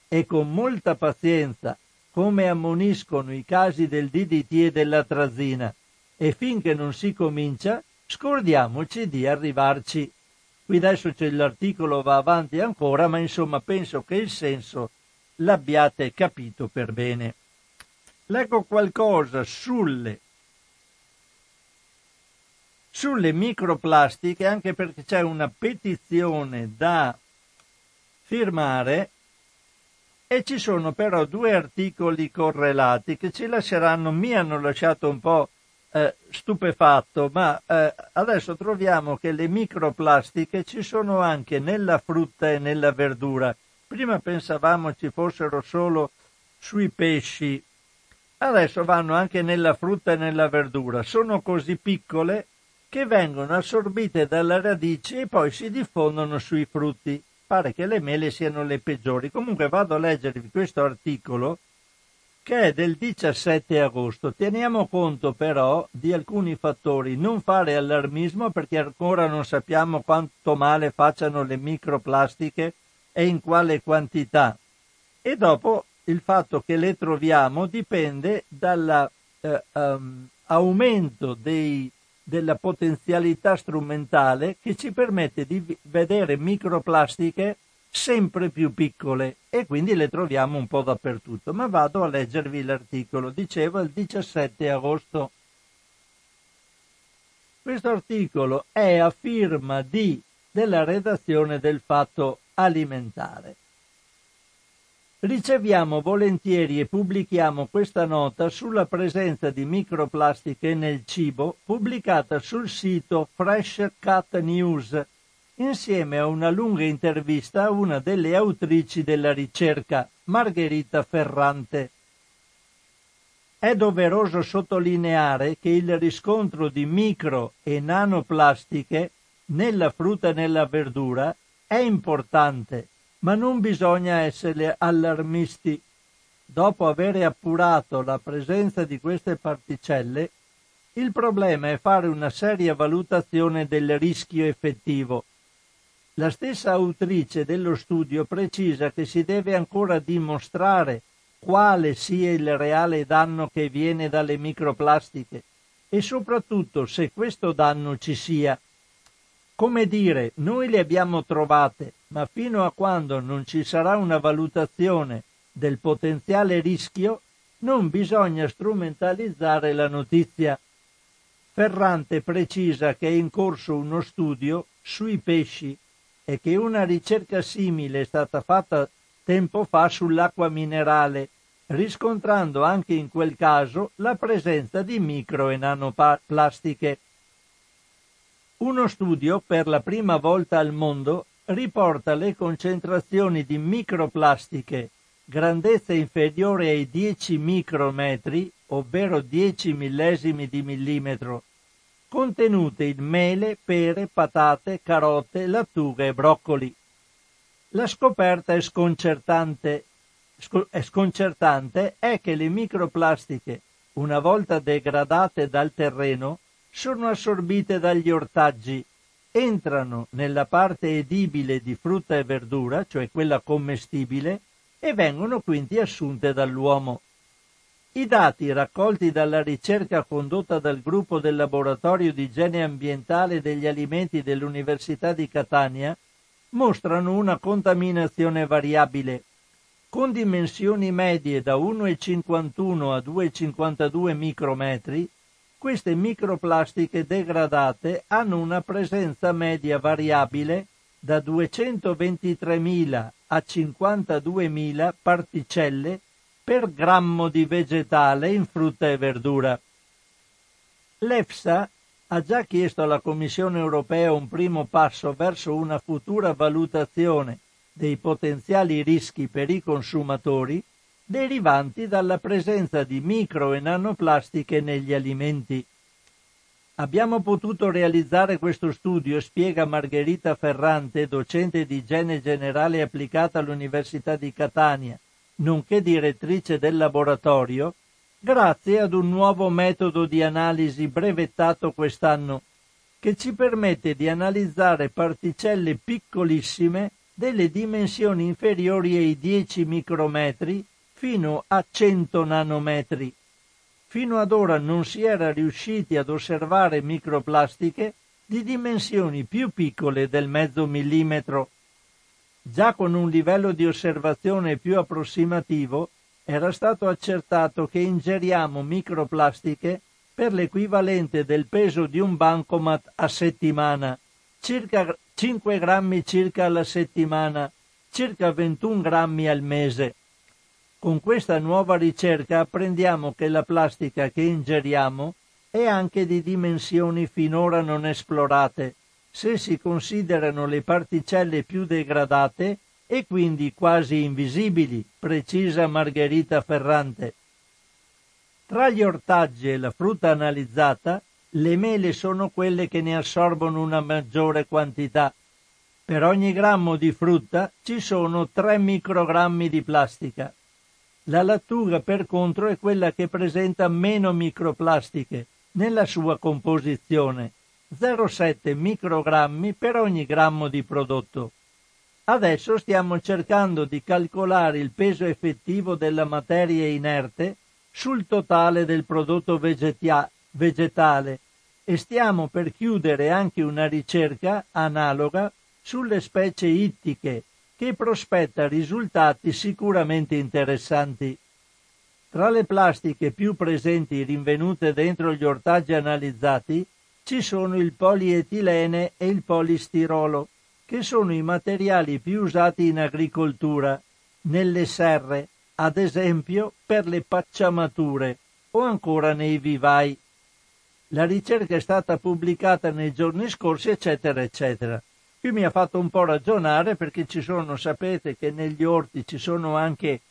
E con molta pazienza, come ammoniscono i casi del DDT e dell'atrazina, e finché non si comincia, scordiamoci di arrivarci. Qui adesso c'è l'articolo, va avanti ancora, ma insomma penso che il senso l'abbiate capito per bene. Leggo qualcosa sulle sulle microplastiche anche perché c'è una petizione da firmare e ci sono però due articoli correlati che ci lasceranno, mi hanno lasciato un po' eh, stupefatto, ma eh, adesso troviamo che le microplastiche ci sono anche nella frutta e nella verdura. Prima pensavamo ci fossero solo sui pesci, adesso vanno anche nella frutta e nella verdura. Sono così piccole che vengono assorbite dalle radici e poi si diffondono sui frutti. Pare che le mele siano le peggiori. Comunque vado a leggervi questo articolo che è del 17 agosto. Teniamo conto però di alcuni fattori, non fare allarmismo perché ancora non sappiamo quanto male facciano le microplastiche e in quale quantità. E dopo il fatto che le troviamo dipende dall'aumento eh, um, della potenzialità strumentale che ci permette di vedere microplastiche sempre più piccole e quindi le troviamo un po' dappertutto. Ma vado a leggervi l'articolo, dicevo il 17 agosto. Questo articolo è a firma di, della redazione del Fatto Alimentare. Riceviamo volentieri e pubblichiamo questa nota sulla presenza di microplastiche nel cibo pubblicata sul sito Fresh Cut News insieme a una lunga intervista a una delle autrici della ricerca, Margherita Ferrante. È doveroso sottolineare che il riscontro di micro e nanoplastiche nella frutta e nella verdura è importante ma non bisogna essere allarmisti. Dopo aver appurato la presenza di queste particelle, il problema è fare una seria valutazione del rischio effettivo. La stessa autrice dello studio precisa che si deve ancora dimostrare quale sia il reale danno che viene dalle microplastiche e soprattutto se questo danno ci sia. Come dire, noi le abbiamo trovate, ma fino a quando non ci sarà una valutazione del potenziale rischio, non bisogna strumentalizzare la notizia. Ferrante precisa che è in corso uno studio sui pesci e che una ricerca simile è stata fatta tempo fa sull'acqua minerale, riscontrando anche in quel caso la presenza di micro e nanoplastiche. Uno studio per la prima volta al mondo riporta le concentrazioni di microplastiche grandezza inferiore ai 10 micrometri, ovvero 10 millesimi di millimetro, contenute in mele, pere, patate, carote, lattughe e broccoli. La scoperta è sconcertante, è sconcertante è che le microplastiche, una volta degradate dal terreno, sono assorbite dagli ortaggi entrano nella parte edibile di frutta e verdura, cioè quella commestibile, e vengono quindi assunte dall'uomo. I dati raccolti dalla ricerca condotta dal gruppo del laboratorio di igiene ambientale degli alimenti dell'Università di Catania mostrano una contaminazione variabile, con dimensioni medie da 1,51 a 2,52 micrometri. Queste microplastiche degradate hanno una presenza media variabile da 223.000 a 52.000 particelle per grammo di vegetale in frutta e verdura. L'EFSA ha già chiesto alla Commissione europea un primo passo verso una futura valutazione dei potenziali rischi per i consumatori derivanti dalla presenza di micro e nanoplastiche negli alimenti. Abbiamo potuto realizzare questo studio, spiega Margherita Ferrante, docente di igiene generale applicata all'Università di Catania, nonché direttrice del laboratorio, grazie ad un nuovo metodo di analisi brevettato quest'anno, che ci permette di analizzare particelle piccolissime delle dimensioni inferiori ai 10 micrometri fino a 100 nanometri. Fino ad ora non si era riusciti ad osservare microplastiche di dimensioni più piccole del mezzo millimetro. Già con un livello di osservazione più approssimativo era stato accertato che ingeriamo microplastiche per l'equivalente del peso di un bancomat a settimana, circa 5 grammi circa alla settimana, circa 21 grammi al mese. Con questa nuova ricerca apprendiamo che la plastica che ingeriamo è anche di dimensioni finora non esplorate, se si considerano le particelle più degradate e quindi quasi invisibili, precisa Margherita Ferrante. Tra gli ortaggi e la frutta analizzata, le mele sono quelle che ne assorbono una maggiore quantità. Per ogni grammo di frutta ci sono 3 microgrammi di plastica. La lattuga per contro è quella che presenta meno microplastiche nella sua composizione, 0,7 microgrammi per ogni grammo di prodotto. Adesso stiamo cercando di calcolare il peso effettivo della materia inerte sul totale del prodotto vegetia- vegetale e stiamo per chiudere anche una ricerca analoga sulle specie ittiche che prospetta risultati sicuramente interessanti. Tra le plastiche più presenti rinvenute dentro gli ortaggi analizzati ci sono il polietilene e il polistirolo, che sono i materiali più usati in agricoltura, nelle serre, ad esempio per le pacciamature o ancora nei vivai. La ricerca è stata pubblicata nei giorni scorsi, eccetera, eccetera. Qui mi ha fatto un po' ragionare perché ci sono, sapete che negli orti ci sono anche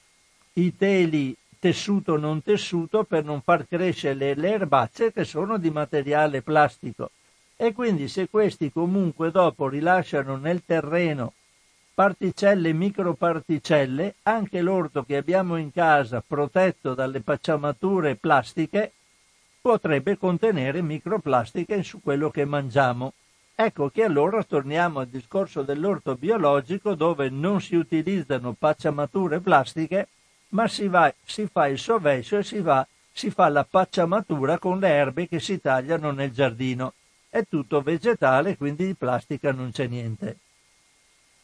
i teli tessuto non tessuto per non far crescere le erbacce che sono di materiale plastico. E quindi se questi comunque dopo rilasciano nel terreno particelle microparticelle, anche l'orto che abbiamo in casa protetto dalle pacciamature plastiche potrebbe contenere microplastiche su quello che mangiamo. Ecco che allora torniamo al discorso dell'orto biologico dove non si utilizzano pacciamature plastiche, ma si, va, si fa il sovescio e si, va, si fa la pacciamatura con le erbe che si tagliano nel giardino. È tutto vegetale, quindi di plastica non c'è niente.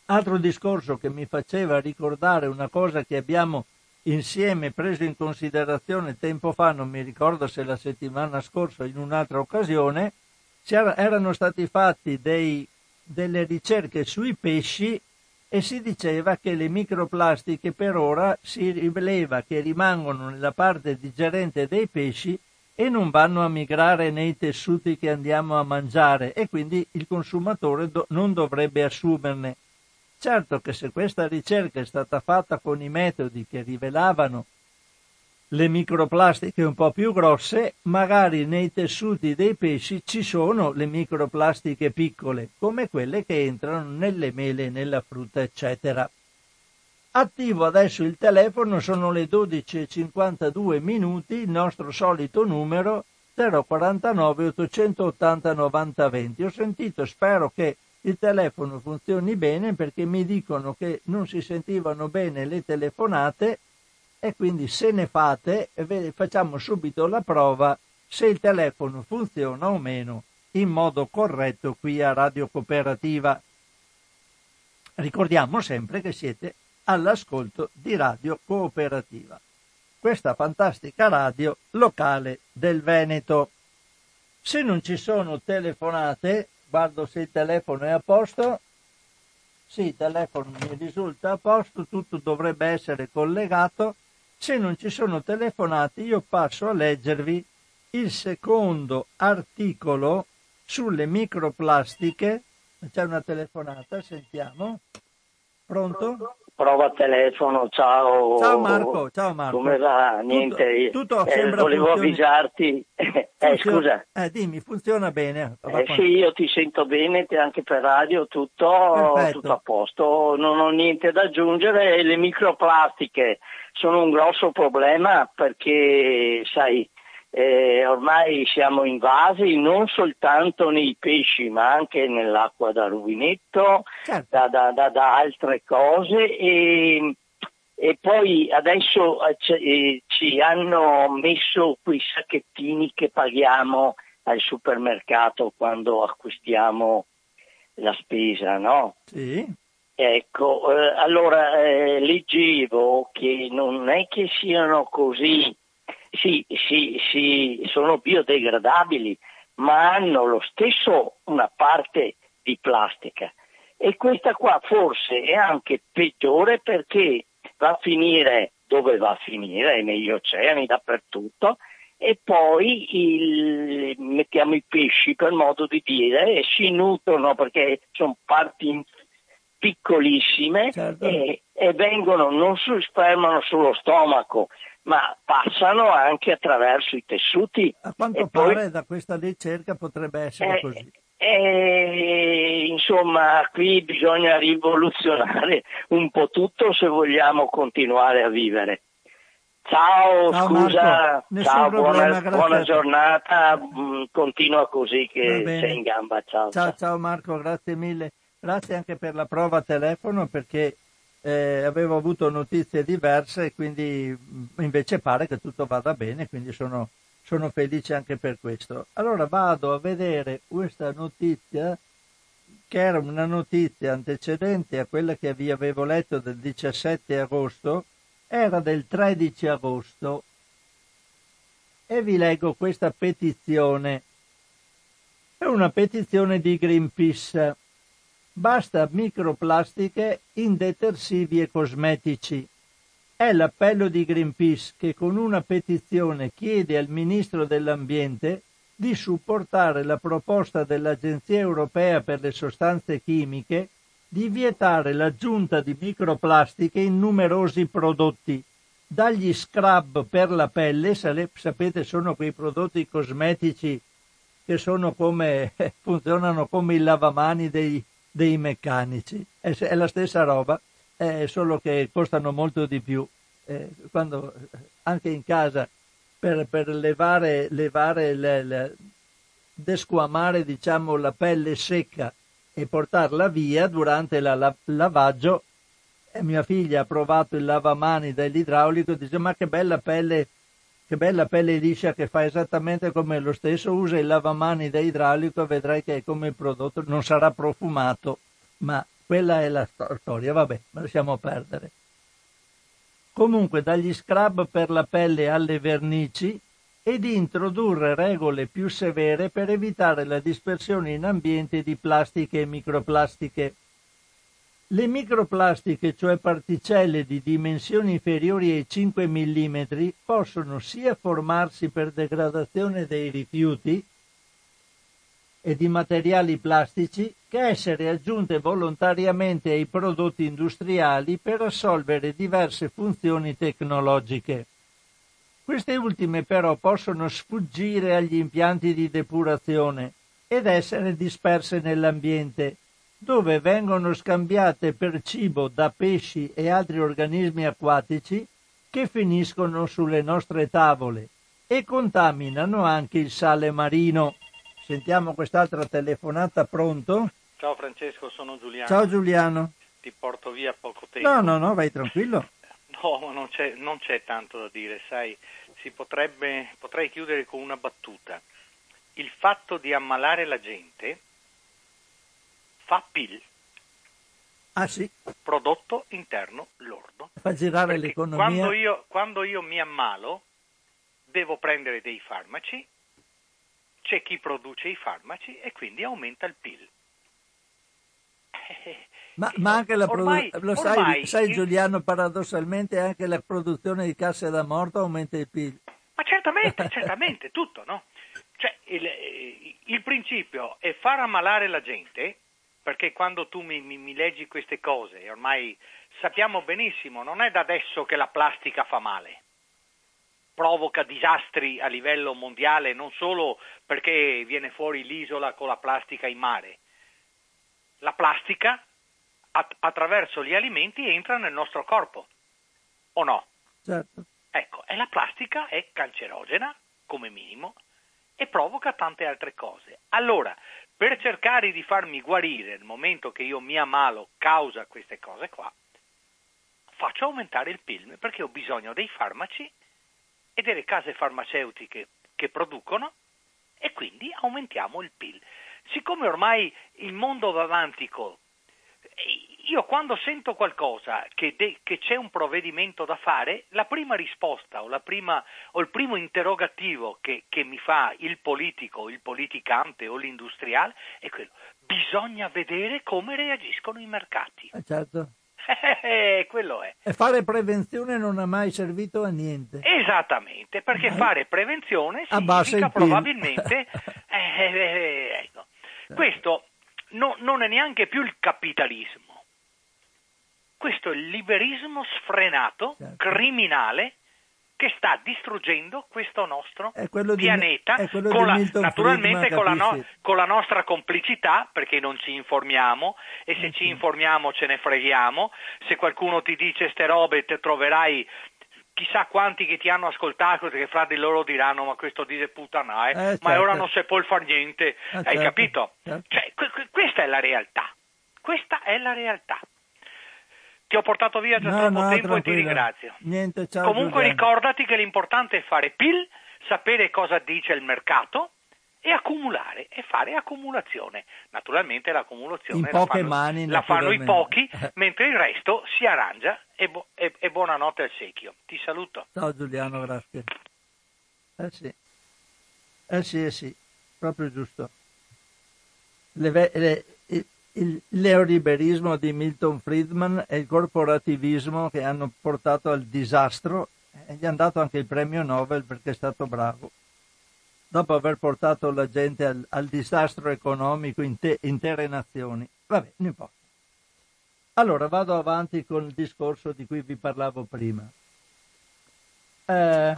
Altro discorso che mi faceva ricordare una cosa che abbiamo insieme preso in considerazione tempo fa, non mi ricordo se la settimana scorsa o in un'altra occasione, erano stati fatti dei, delle ricerche sui pesci e si diceva che le microplastiche per ora si rileva che rimangono nella parte digerente dei pesci e non vanno a migrare nei tessuti che andiamo a mangiare e quindi il consumatore do- non dovrebbe assumerne. Certo che se questa ricerca è stata fatta con i metodi che rivelavano le microplastiche un po' più grosse, magari nei tessuti dei pesci ci sono le microplastiche piccole, come quelle che entrano nelle mele, nella frutta, eccetera. Attivo adesso il telefono, sono le 12.52 minuti, il nostro solito numero 049 880 90 20. Ho sentito, spero che il telefono funzioni bene perché mi dicono che non si sentivano bene le telefonate e quindi se ne fate facciamo subito la prova se il telefono funziona o meno in modo corretto qui a Radio Cooperativa. Ricordiamo sempre che siete all'ascolto di Radio Cooperativa, questa fantastica radio locale del Veneto. Se non ci sono telefonate, guardo se il telefono è a posto. Sì, il telefono mi risulta a posto, tutto dovrebbe essere collegato. Se non ci sono telefonate, io passo a leggervi il secondo articolo sulle microplastiche. C'è una telefonata, sentiamo. Pronto? Prova telefono, ciao. Ciao Marco, ciao Marco. Come va? Niente, tutto, tutto eh, volevo funzioni... avvisarti. eh, scusa. Eh, dimmi, funziona bene? Eh, sì, io ti sento bene, anche per radio, tutto, tutto a posto, non ho niente da aggiungere. Le microplastiche sono un grosso problema perché, sai, eh, ormai siamo invasi non soltanto nei pesci ma anche nell'acqua da rubinetto, certo. da, da, da, da, altre cose e, e poi adesso eh, ci hanno messo quei sacchettini che paghiamo al supermercato quando acquistiamo la spesa, no? Sì. Ecco, eh, allora eh, leggevo che non è che siano così sì, sì, sì, sono biodegradabili, ma hanno lo stesso una parte di plastica. E questa qua forse è anche peggiore perché va a finire dove va a finire, negli oceani, dappertutto, e poi il, mettiamo i pesci per modo di dire e si nutrono perché sono parti piccolissime certo. e, e, vengono, non si fermano sullo stomaco, ma passano anche attraverso i tessuti. A quanto pare poi, da questa ricerca potrebbe essere eh, così. Eh, insomma, qui bisogna rivoluzionare un po' tutto se vogliamo continuare a vivere. Ciao, ciao scusa, ciao, problema, buona, buona giornata, mm, continua così che sei in gamba. Ciao, ciao, ciao Marco, grazie mille. Grazie anche per la prova a telefono perché eh, avevo avuto notizie diverse e quindi mm, invece pare che tutto vada bene, quindi sono, sono felice anche per questo. Allora vado a vedere questa notizia che era una notizia antecedente a quella che vi avevo letto del 17 agosto, era del 13 agosto e vi leggo questa petizione. È una petizione di Greenpeace. Basta microplastiche in detersivi e cosmetici. È l'appello di Greenpeace che con una petizione chiede al Ministro dell'Ambiente di supportare la proposta dell'Agenzia europea per le sostanze chimiche di vietare l'aggiunta di microplastiche in numerosi prodotti, dagli scrub per la pelle, sapete sono quei prodotti cosmetici che come, funzionano come i lavamani dei, dei meccanici, è, è la stessa roba, eh, solo che costano molto di più. Eh, quando anche in casa per, per levare, levare le, le, desquamare diciamo, la pelle secca e portarla via durante il la, lavaggio. E mia figlia ha provato il lavamani dell'idraulico e dice ma che bella pelle che bella pelle liscia che fa esattamente come lo stesso, usa il lavamani da idraulico e vedrai che è come il prodotto, non sarà profumato, ma quella è la storia, vabbè, lasciamo perdere. Comunque dagli scrub per la pelle alle vernici e di introdurre regole più severe per evitare la dispersione in ambiente di plastiche e microplastiche. Le microplastiche, cioè particelle di dimensioni inferiori ai 5 mm, possono sia formarsi per degradazione dei rifiuti e di materiali plastici che essere aggiunte volontariamente ai prodotti industriali per assolvere diverse funzioni tecnologiche. Queste ultime però possono sfuggire agli impianti di depurazione ed essere disperse nell'ambiente, dove vengono scambiate per cibo da pesci e altri organismi acquatici che finiscono sulle nostre tavole e contaminano anche il sale marino. Sentiamo quest'altra telefonata, pronto? Ciao Francesco, sono Giuliano. Ciao Giuliano. Ti porto via poco tempo. No, no, no, vai tranquillo. No, non c'è, non c'è tanto da dire, sai, si potrebbe, potrei chiudere con una battuta. Il fatto di ammalare la gente fa PIL. Ah sì? Prodotto interno lordo. Fa girare Perché l'economia. Quando io, quando io mi ammalo, devo prendere dei farmaci, c'è chi produce i farmaci e quindi aumenta il PIL. Ma, ma anche la Ormai- produ- lo sai, sai il- Giuliano, paradossalmente anche la produzione di casse da morto aumenta il PIL. Ma certamente, certamente, tutto, no? Cioè, il, il principio è far ammalare la gente, perché quando tu mi, mi- mi leggi queste cose, ormai sappiamo benissimo, non è da adesso che la plastica fa male. Provoca disastri a livello mondiale, non solo perché viene fuori l'isola con la plastica in mare. La plastica at- attraverso gli alimenti entra nel nostro corpo, o no? Certo. Ecco, e la plastica è cancerogena, come minimo, e provoca tante altre cose. Allora, per cercare di farmi guarire nel momento che io mi ammalo causa queste cose qua, faccio aumentare il PIL perché ho bisogno dei farmaci e delle case farmaceutiche che producono e quindi aumentiamo il PIL. Siccome ormai il mondo va avanti con io quando sento qualcosa che, de- che c'è un provvedimento da fare, la prima risposta o, la prima, o il primo interrogativo che, che mi fa il politico, il politicante o l'industriale è quello. Bisogna vedere come reagiscono i mercati. Eh, certo. Eh, quello è. E fare prevenzione non ha mai servito a niente. Esattamente, perché fare prevenzione significa probabilmente... eh, eh, eh, ecco. Questo no- non è neanche più il capitalismo. Questo è il liberismo sfrenato, Certo. criminale, che sta distruggendo questo nostro di- pianeta, con la- naturalmente Friedman, con la, no- capisci? con la nostra complicità, perché non ci informiamo e se ci informiamo ce ne freghiamo. Se qualcuno ti dice ste robe, te troverai chissà quanti che ti hanno ascoltato che fra di loro diranno ma questo dice puttana, eh, Eh, ma certo. ora non si può far niente, Eh, hai certo, capito? certo. Cioè, que- questa è la realtà, questa è la realtà. Ti ho portato via già No, troppo no, tempo e ti tranquilla. ringrazio. Niente, ciao Comunque Giuliano. ricordati che l'importante è fare PIL sapere cosa dice il mercato e accumulare e fare accumulazione. Naturalmente l'accumulazione la fanno, mani, la fanno i pochi, mentre il resto si arrangia e, bu- e, e buonanotte al secchio. Ti saluto. Ciao Giuliano, grazie. Eh sì, eh sì, eh sì, proprio giusto. Le, le, il neoliberismo di Milton Friedman e il corporativismo che hanno portato al disastro e gli hanno dato anche il premio Nobel perché è stato bravo. Dopo aver portato la gente al, al disastro economico in te, intere nazioni. Vabbè, non importa. Allora vado avanti con il discorso di cui vi parlavo prima. Eh,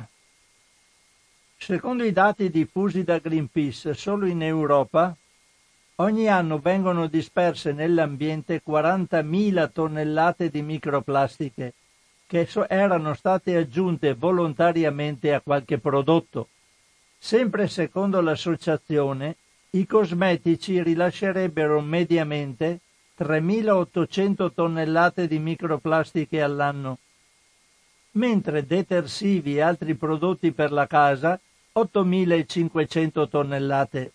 secondo i dati diffusi da Greenpeace, solo in Europa Ogni anno vengono disperse nell'ambiente 40.000 tonnellate di microplastiche che erano state aggiunte volontariamente a qualche prodotto. Sempre secondo l'associazione, i cosmetici rilascerebbero mediamente 3.800 tonnellate di microplastiche all'anno, mentre detersivi e altri prodotti per la casa 8.500 tonnellate.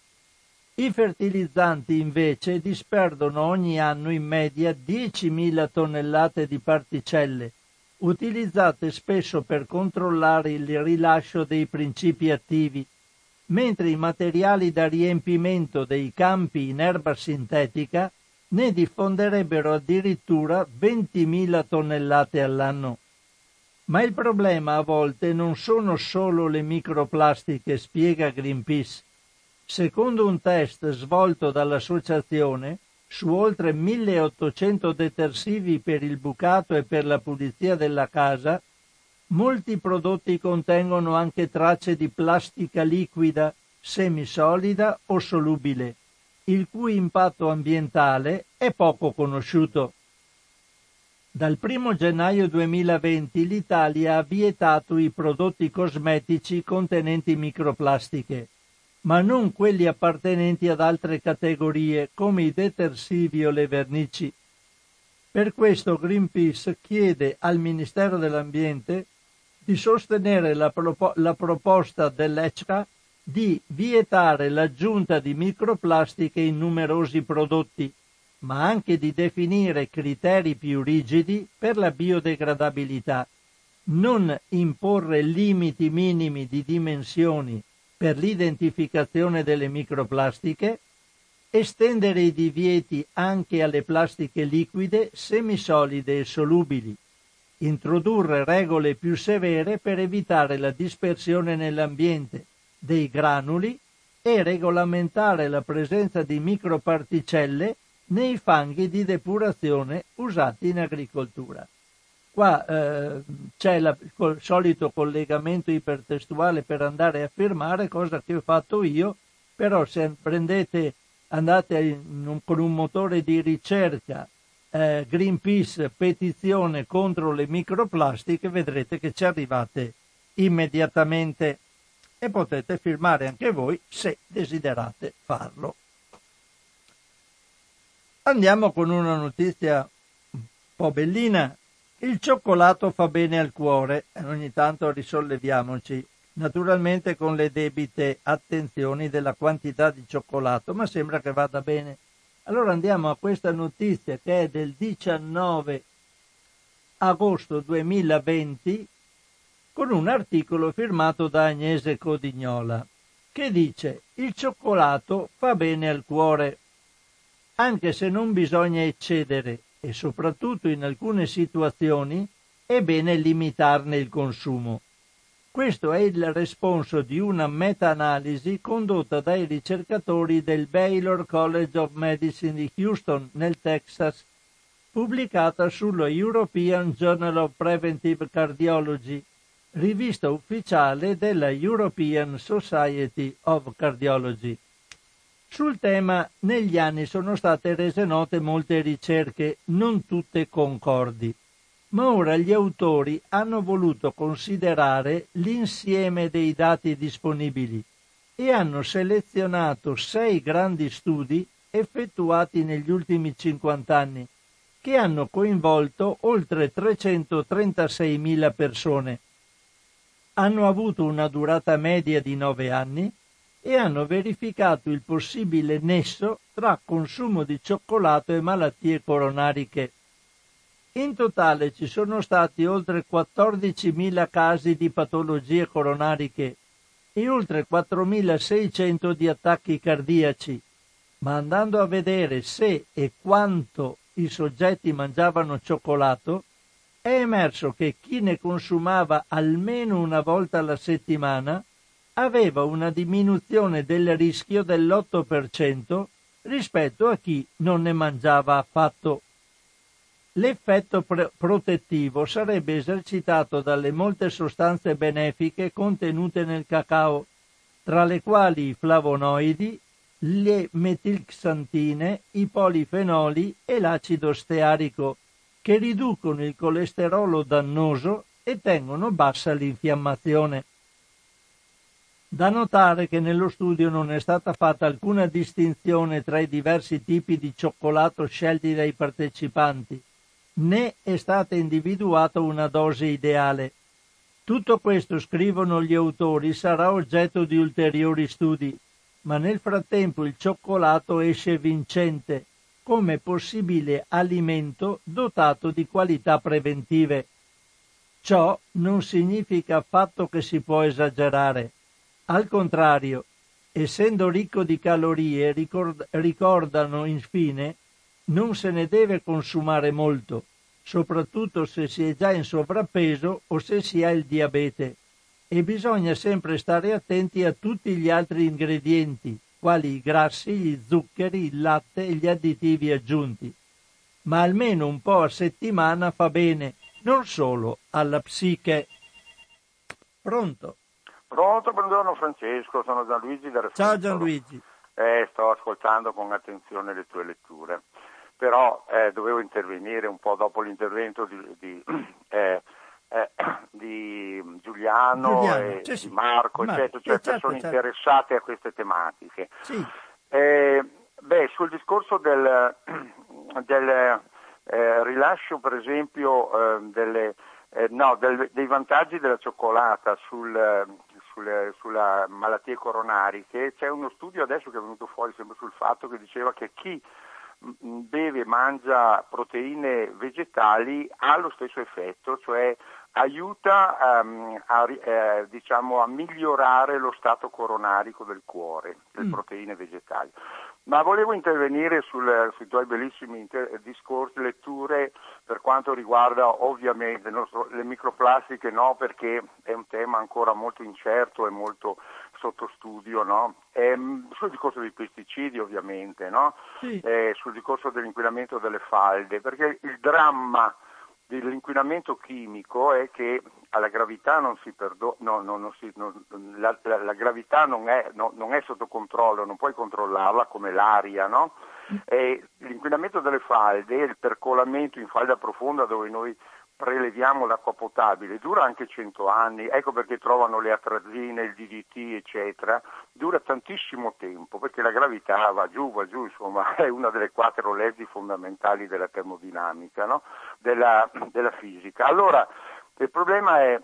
I fertilizzanti invece disperdono ogni anno in media 10.000 tonnellate di particelle, utilizzate spesso per controllare il rilascio dei principi attivi, mentre i materiali da riempimento dei campi in erba sintetica ne diffonderebbero addirittura 20.000 tonnellate all'anno. Ma il problema a volte non sono solo le microplastiche, spiega Greenpeace Secondo un test svolto dall'associazione, su oltre 1800 detersivi per il bucato e per la pulizia della casa, molti prodotti contengono anche tracce di plastica liquida, semisolida o solubile, il cui impatto ambientale è poco conosciuto. Dal 1 gennaio 2020 l'Italia ha vietato i prodotti cosmetici contenenti microplastiche ma non quelli appartenenti ad altre categorie come i detersivi o le vernici. Per questo Greenpeace chiede al Ministero dell'Ambiente di sostenere la, propo- la proposta dell'ECHA di vietare l'aggiunta di microplastiche in numerosi prodotti, ma anche di definire criteri più rigidi per la biodegradabilità, non imporre limiti minimi di dimensioni per l'identificazione delle microplastiche, estendere i divieti anche alle plastiche liquide, semisolide e solubili, introdurre regole più severe per evitare la dispersione nell'ambiente dei granuli e regolamentare la presenza di microparticelle nei fanghi di depurazione usati in agricoltura. Qua eh, c'è la, il solito collegamento ipertestuale per andare a firmare, cosa che ho fatto io, però se prendete, andate in, con un motore di ricerca eh, Greenpeace petizione contro le microplastiche, vedrete che ci arrivate immediatamente e potete firmare anche voi se desiderate farlo. Andiamo con una notizia un po' bellina il cioccolato fa bene al cuore, ogni tanto risolleviamoci, naturalmente con le debite attenzioni della quantità di cioccolato, ma sembra che vada bene. Allora andiamo a questa notizia che è del 19 agosto 2020 con un articolo firmato da Agnese Codignola che dice il cioccolato fa bene al cuore, anche se non bisogna eccedere e soprattutto in alcune situazioni è bene limitarne il consumo. Questo è il responso di una meta-analisi condotta dai ricercatori del Baylor College of Medicine di Houston, nel Texas, pubblicata sullo European Journal of Preventive Cardiology, rivista ufficiale della European Society of Cardiology. Sul tema negli anni sono state rese note molte ricerche, non tutte concordi, ma ora gli autori hanno voluto considerare l'insieme dei dati disponibili e hanno selezionato sei grandi studi effettuati negli ultimi 50 anni, che hanno coinvolto oltre 336.000 persone. hanno avuto una durata media di 9 anni e hanno verificato il possibile nesso tra consumo di cioccolato e malattie coronariche. In totale ci sono stati oltre 14.000 casi di patologie coronariche e oltre 4.600 di attacchi cardiaci, ma andando a vedere se e quanto i soggetti mangiavano cioccolato, è emerso che chi ne consumava almeno una volta alla settimana aveva una diminuzione del rischio dell'8% rispetto a chi non ne mangiava affatto. L'effetto pre- protettivo sarebbe esercitato dalle molte sostanze benefiche contenute nel cacao, tra le quali i flavonoidi, le metilxantine, i polifenoli e l'acido stearico, che riducono il colesterolo dannoso e tengono bassa l'infiammazione. Da notare che nello studio non è stata fatta alcuna distinzione tra i diversi tipi di cioccolato scelti dai partecipanti, né è stata individuata una dose ideale. Tutto questo, scrivono gli autori, sarà oggetto di ulteriori studi, ma nel frattempo il cioccolato esce vincente come possibile alimento dotato di qualità preventive. Ciò non significa affatto che si può esagerare. Al contrario, essendo ricco di calorie, ricord- ricordano infine, non se ne deve consumare molto, soprattutto se si è già in sovrappeso o se si ha il diabete, e bisogna sempre stare attenti a tutti gli altri ingredienti, quali i grassi, gli zuccheri, il latte e gli additivi aggiunti. Ma almeno un po' a settimana fa bene, non solo alla psiche. Pronto? Pronto, buongiorno Francesco, sono Gianluigi da Refugio. Ciao Gianluigi. Eh, sto ascoltando con attenzione le tue letture, però eh, dovevo intervenire un po' dopo l'intervento di, di, eh, eh di Giuliano, Giuliano, e cioè sì, di Marco, ma- eccetera, cioè certo, persone certo. interessate a queste tematiche. Sì, Eh, beh, sul discorso del, del, eh, rilascio, per esempio, eh, delle, eh, no, del- dei vantaggi della cioccolata sul, eh, sulle, sulla malattie coronariche, c'è uno studio adesso che è venuto fuori sempre sul fatto che diceva che chi mh, beve e mangia proteine vegetali ha lo stesso effetto, cioè aiuta ehm, a, eh, diciamo, a migliorare lo stato coronarico del cuore, delle Mm. proteine vegetali. Ma volevo intervenire sul- sui tuoi bellissimi inter- discorsi, letture per quanto riguarda ovviamente nostro- le microplastiche, no, perché è un tema ancora molto incerto e molto sotto studio, no? Ehm, sul discorso dei pesticidi ovviamente, no? sì. eh, sul discorso dell'inquinamento delle falde, perché il dramma dell'inquinamento chimico è che alla gravità non si perdo- no, no, non si- non- la, la- la gravità non è, no, non è sotto controllo, non puoi controllarla come l'aria, no? E l'inquinamento delle falde, il percolamento in falda profonda dove noi preleviamo l'acqua potabile, dura anche 100 anni, ecco perché trovano le atrazine, il DDT, eccetera, dura tantissimo tempo perché la gravità va giù, va giù, insomma, è una delle quattro leggi fondamentali della termodinamica, no? della, della fisica. Allora, il problema è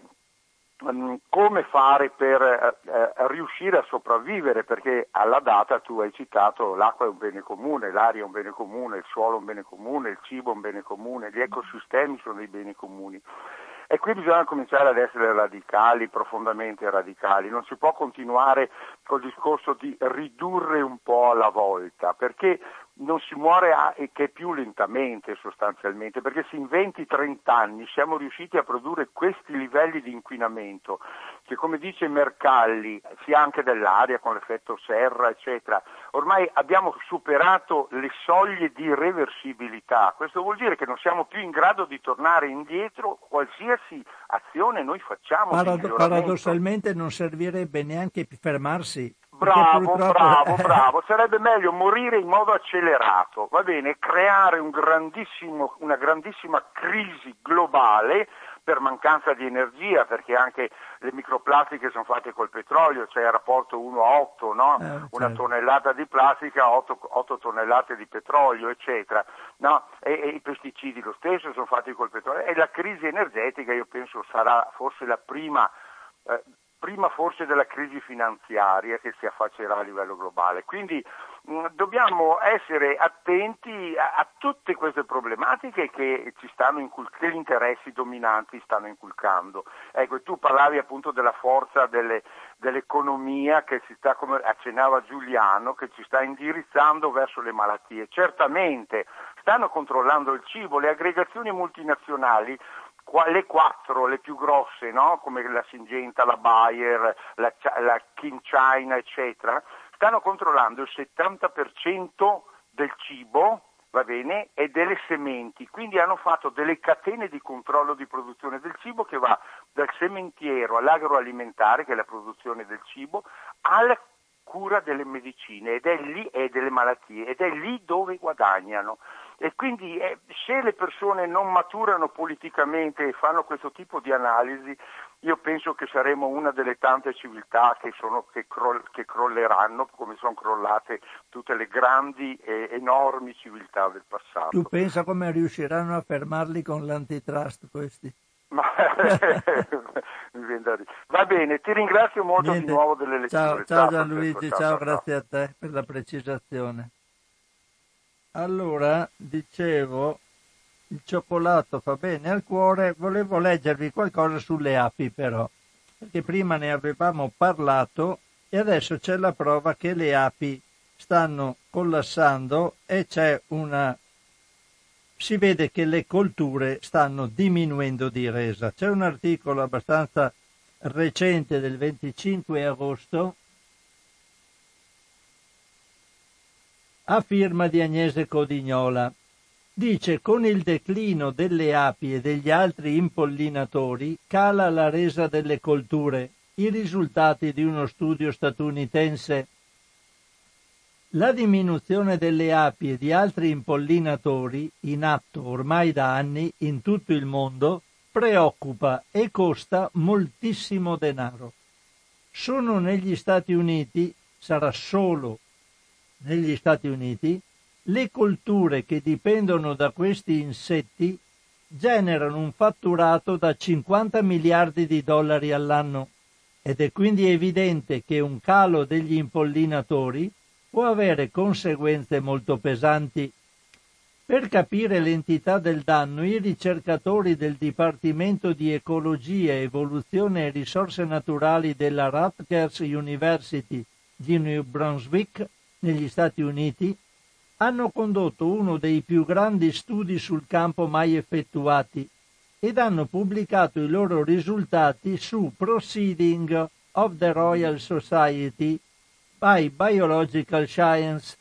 come fare per eh, eh, riuscire a sopravvivere, perché alla data tu hai citato l'acqua è un bene comune, l'aria è un bene comune, il suolo è un bene comune, il cibo è un bene comune, gli ecosistemi sono dei beni comuni. E qui bisogna cominciare ad essere radicali, profondamente radicali. Non si può continuare col discorso di ridurre un po' alla volta, perché non si muore a, e che più lentamente sostanzialmente, perché se in 20-30 anni siamo riusciti a produrre questi livelli di inquinamento, che come dice Mercalli, sia anche dell'aria con l'effetto serra, eccetera, ormai abbiamo superato le soglie di reversibilità. Questo vuol dire che non siamo più in grado di tornare indietro qualsiasi azione noi facciamo. miglioramento. paradossalmente non servirebbe neanche fermarsi. Bravo, bravo, bravo. Sarebbe meglio morire in modo accelerato, va bene, creare un grandissimo- una grandissima crisi globale per mancanza di energia, perché anche le microplastiche sono fatte col petrolio, c'è il rapporto 1 a 8, no? Eh, una certo. tonnellata di plastica, 8, 8 tonnellate di petrolio, eccetera. No? E, e i pesticidi lo stesso sono fatti col petrolio. E la crisi energetica io penso sarà forse la prima eh, prima forse della crisi finanziaria che si affaccerà a livello globale. Quindi mh, mm, dobbiamo essere attenti a, a, tutte queste problematiche che ci stanno incul- che gli interessi dominanti stanno inculcando. Ecco, tu parlavi appunto della forza delle, dell'economia che si sta, come accennava Giuliano, che ci sta indirizzando verso le malattie. Certamente stanno controllando il cibo, le aggregazioni multinazionali le quattro, le più grosse, no? come la Singenta, la Bayer, la, la King China, eccetera, stanno controllando il 70% del cibo va bene, e delle sementi. Quindi hanno fatto delle catene di controllo di produzione del cibo che va dal sementiero all'agroalimentare, che è la produzione del cibo, alla cura delle medicine ed è lì, e delle malattie ed è lì dove guadagnano. E quindi eh, se le persone non maturano politicamente e fanno questo tipo di analisi, io penso che saremo una delle tante civiltà che, sono, che, croll, che crolleranno, come sono crollate tutte le grandi e enormi civiltà del passato. Tu pensa come riusciranno a fermarli con l'antitrust questi? Ma, Va bene, ti ringrazio molto Niente. di nuovo delle lezioni. Ciao, ciao Gianluigi, ciao, ciao, grazie a te per la precisazione. Allora, dicevo, il cioccolato fa bene al cuore, volevo leggervi qualcosa sulle api però, perché prima ne avevamo parlato e adesso c'è la prova che le api stanno collassando e c'è una si vede che le colture stanno diminuendo di resa. C'è un articolo abbastanza recente del 25 agosto a firma di Agnese Codignola. Dice con il declino delle api e degli altri impollinatori cala la resa delle colture, i risultati di uno studio statunitense. La diminuzione delle api e di altri impollinatori, in atto ormai da anni in tutto il mondo, preoccupa e costa moltissimo denaro. Sono negli Stati Uniti, sarà solo negli Stati Uniti, le colture che dipendono da questi insetti generano un fatturato da 50 miliardi di dollari all'anno ed è quindi evidente che un calo degli impollinatori può avere conseguenze molto pesanti. Per capire l'entità del danno, i ricercatori del Dipartimento di Ecologia, Evoluzione e Risorse Naturali della Rutgers University di New Brunswick negli Stati Uniti, hanno condotto uno dei più grandi studi sul campo mai effettuati ed hanno pubblicato i loro risultati su Proceeding of the Royal Society by Biological Science.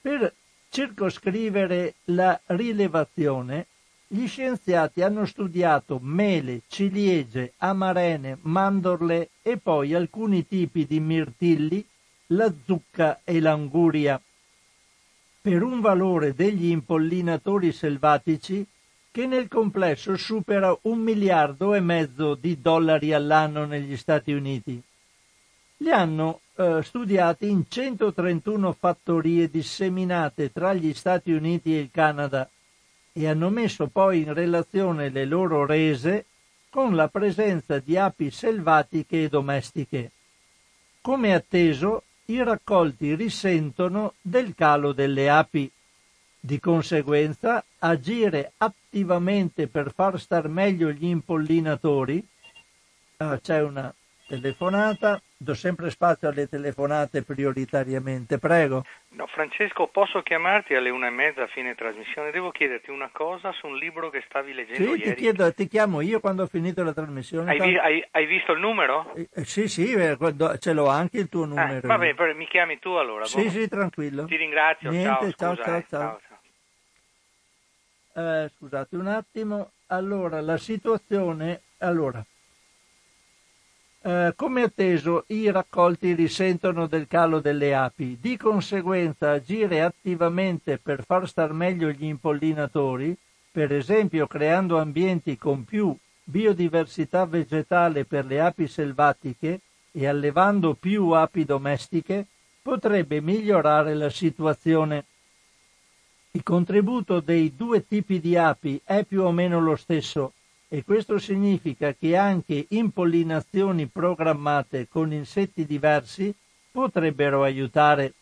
Per circoscrivere la rilevazione, gli scienziati hanno studiato mele, ciliegie, amarene, mandorle e poi alcuni tipi di mirtilli la zucca e l'anguria, per un valore degli impollinatori selvatici che nel complesso supera un miliardo e mezzo di dollari all'anno negli Stati Uniti. Li hanno eh, studiati in 131 fattorie disseminate tra gli Stati Uniti e il Canada e hanno messo poi in relazione le loro rese con la presenza di api selvatiche e domestiche. Come atteso, i raccolti risentono del calo delle api. Di conseguenza, agire attivamente per far star meglio gli impollinatori. Ah, c'è una telefonata, do sempre spazio alle telefonate prioritariamente, prego. No, Francesco, posso chiamarti alle una e mezza a fine trasmissione? Devo chiederti una cosa su un libro che stavi leggendo sì, ieri. Ti, chiedo, ti chiamo io quando ho finito la trasmissione. Hai, vi, hai, hai visto il numero? Eh, eh sì, sì, eh, ce l'ho anche il tuo ah, numero. Eh, va bene, mi chiami tu allora. Sì, buono. sì, tranquillo. Ti ringrazio, Niente, ciao, ciao, ciao, eh. ciao. ciao. Eh, scusate un attimo. Allora, la situazione... Allora, eh, come atteso, i raccolti risentono del calo delle api, di conseguenza agire attivamente per far star meglio gli impollinatori, per esempio creando ambienti con più biodiversità vegetale per le api selvatiche e allevando più api domestiche, potrebbe migliorare la situazione. Il contributo dei due tipi di api è più o meno lo stesso, e questo significa che anche impollinazioni programmate con insetti diversi potrebbero aiutare.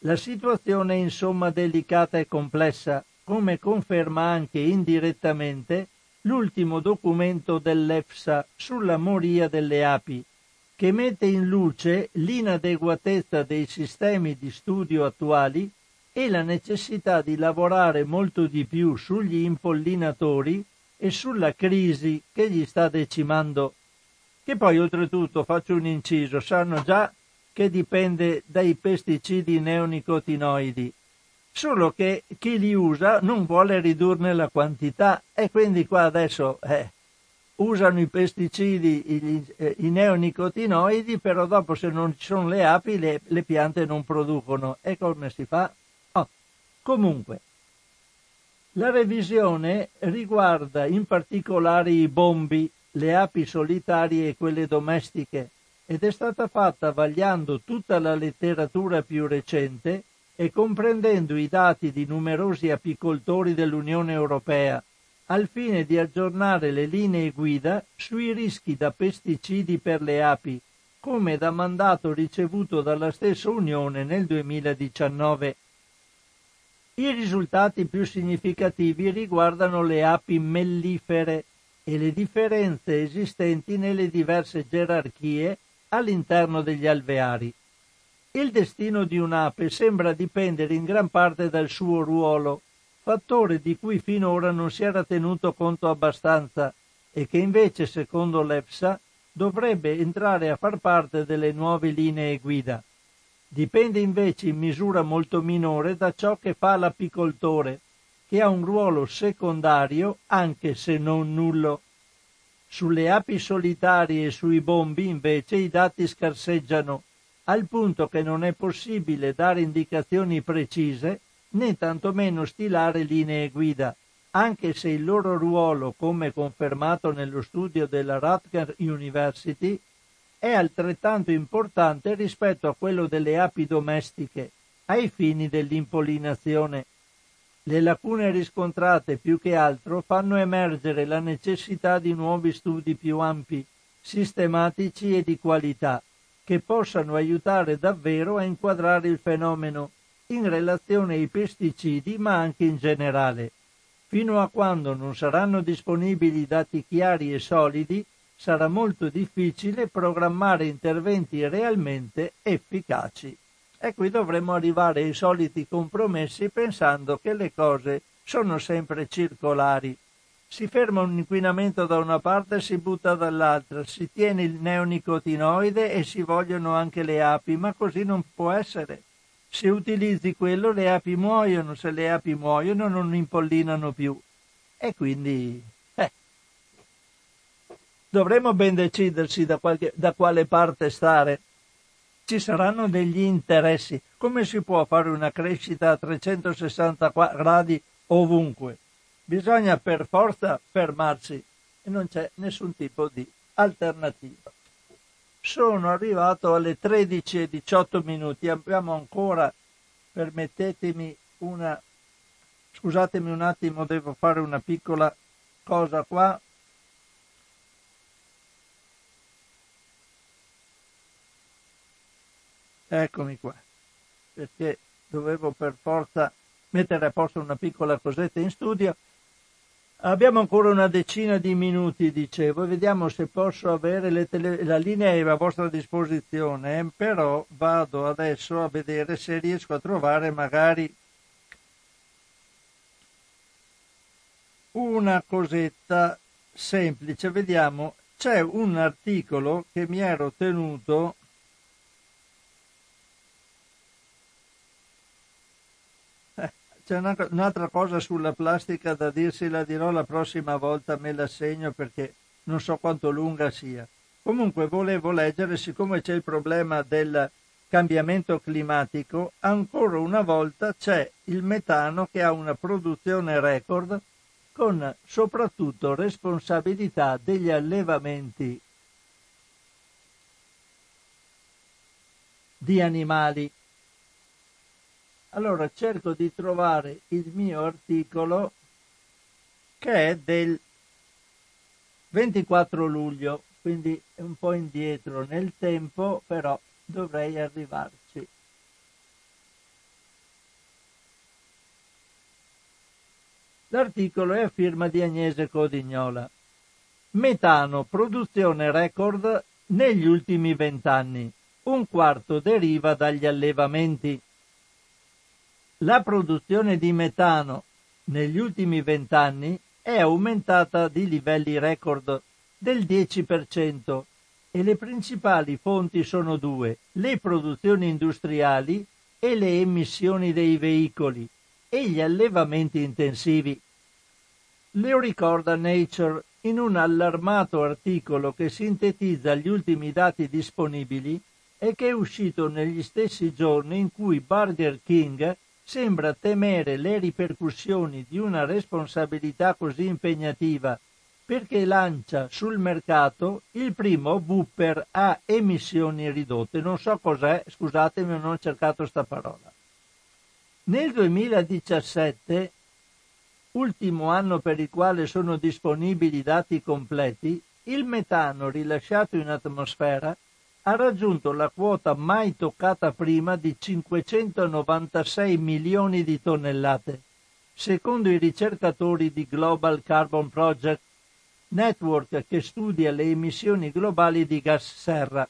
La situazione è insomma delicata e complessa, come conferma anche indirettamente l'ultimo documento dell'EFSA sulla moria delle api, che mette in luce l'inadeguatezza dei sistemi di studio attuali e la necessità di lavorare molto di più sugli impollinatori e sulla crisi che gli sta decimando. Che poi oltretutto faccio un inciso, sanno già che dipende dai pesticidi neonicotinoidi, solo che chi li usa non vuole ridurne la quantità e quindi qua adesso eh, usano i pesticidi, i, eh, i, neonicotinoidi, però dopo se non ci sono le api le, le piante non producono. E come si fa? Oh. Comunque, la revisione riguarda in particolare i bombi, le api solitarie e quelle domestiche ed è stata fatta vagliando tutta la letteratura più recente e comprendendo i dati di numerosi apicoltori dell'Unione Europea, al fine di aggiornare le linee guida sui rischi da pesticidi per le api, come da mandato ricevuto dalla stessa Unione nel 2019. I risultati più significativi riguardano le api mellifere e le differenze esistenti nelle diverse gerarchie all'interno degli alveari. Il destino di un'ape sembra dipendere in gran parte dal suo ruolo, fattore di cui finora non si era tenuto conto abbastanza e che invece, secondo l'EFSA, dovrebbe entrare a far parte delle nuove linee guida. Dipende invece in misura molto minore da ciò che fa l'apicoltore, che ha un ruolo secondario anche se non nullo. Sulle api solitarie e sui bombi invece i dati scarseggiano, al punto che non è possibile dare indicazioni precise né tantomeno stilare linee guida, anche se il loro ruolo, come confermato nello studio della Rutgers University, è altrettanto importante rispetto a quello delle api domestiche, ai fini dell'impollinazione. Le lacune riscontrate più che altro fanno emergere la necessità di nuovi studi più ampi, sistematici e di qualità, che possano aiutare davvero a inquadrare il fenomeno in relazione ai pesticidi ma anche in generale. Fino a quando non saranno disponibili dati chiari e solidi, sarà molto difficile programmare interventi realmente efficaci. E qui dovremo arrivare ai soliti compromessi pensando che le cose sono sempre circolari. Si ferma un inquinamento da una parte e si butta dall'altra, si tiene il neonicotinoide e si vogliono anche le api, ma così non può essere. Se utilizzi quello le api muoiono, se le api muoiono non impollinano più. E quindi dovremmo ben decidersi da, qualche, da quale parte stare ci saranno degli interessi. Come si può fare una crescita a 360 gradi ovunque? Bisogna per forza fermarsi e non c'è nessun tipo di alternativa. Sono arrivato alle 13 e 18 minuti, abbiamo ancora, permettetemi una, scusatemi un attimo, devo fare una piccola cosa qua. Eccomi qua, perché dovevo per forza mettere a posto una piccola cosetta in studio. Abbiamo ancora una decina di minuti, dicevo, e vediamo se posso avere tele... la linea a vostra disposizione, però vado adesso a vedere se riesco a trovare magari una cosetta semplice. Vediamo, c'è un articolo che mi ero tenuto C'è un'altra cosa sulla plastica da dirsi, la dirò la prossima volta, me la segno perché non so quanto lunga sia. Comunque volevo leggere, siccome c'è il problema del cambiamento climatico, ancora una volta c'è il metano che ha una produzione record con soprattutto responsabilità degli allevamenti di animali. Allora cerco di trovare il mio articolo che è del 24 luglio, quindi un po' indietro nel tempo, però dovrei arrivarci. L'articolo è a firma di Agnese Codignola. Metano, produzione record negli ultimi vent'anni. Un quarto deriva dagli allevamenti. La produzione di metano negli ultimi vent'anni è aumentata di livelli record del 10% e le principali fonti sono due, le produzioni industriali e le emissioni dei veicoli e gli allevamenti intensivi. Lo ricorda Nature in un allarmato articolo che sintetizza gli ultimi dati disponibili e che è uscito negli stessi giorni in cui Burger King sembra temere le ripercussioni di una responsabilità così impegnativa perché lancia sul mercato il primo Whopper a emissioni ridotte. Non so cos'è, scusatemi, non ho cercato sta parola. Nel 2017, ultimo anno per il quale sono disponibili dati completi, il metano rilasciato in atmosfera ha raggiunto la quota mai toccata prima di 596 milioni di tonnellate, secondo i ricercatori di Global Carbon Project, network che studia le emissioni globali di gas serra.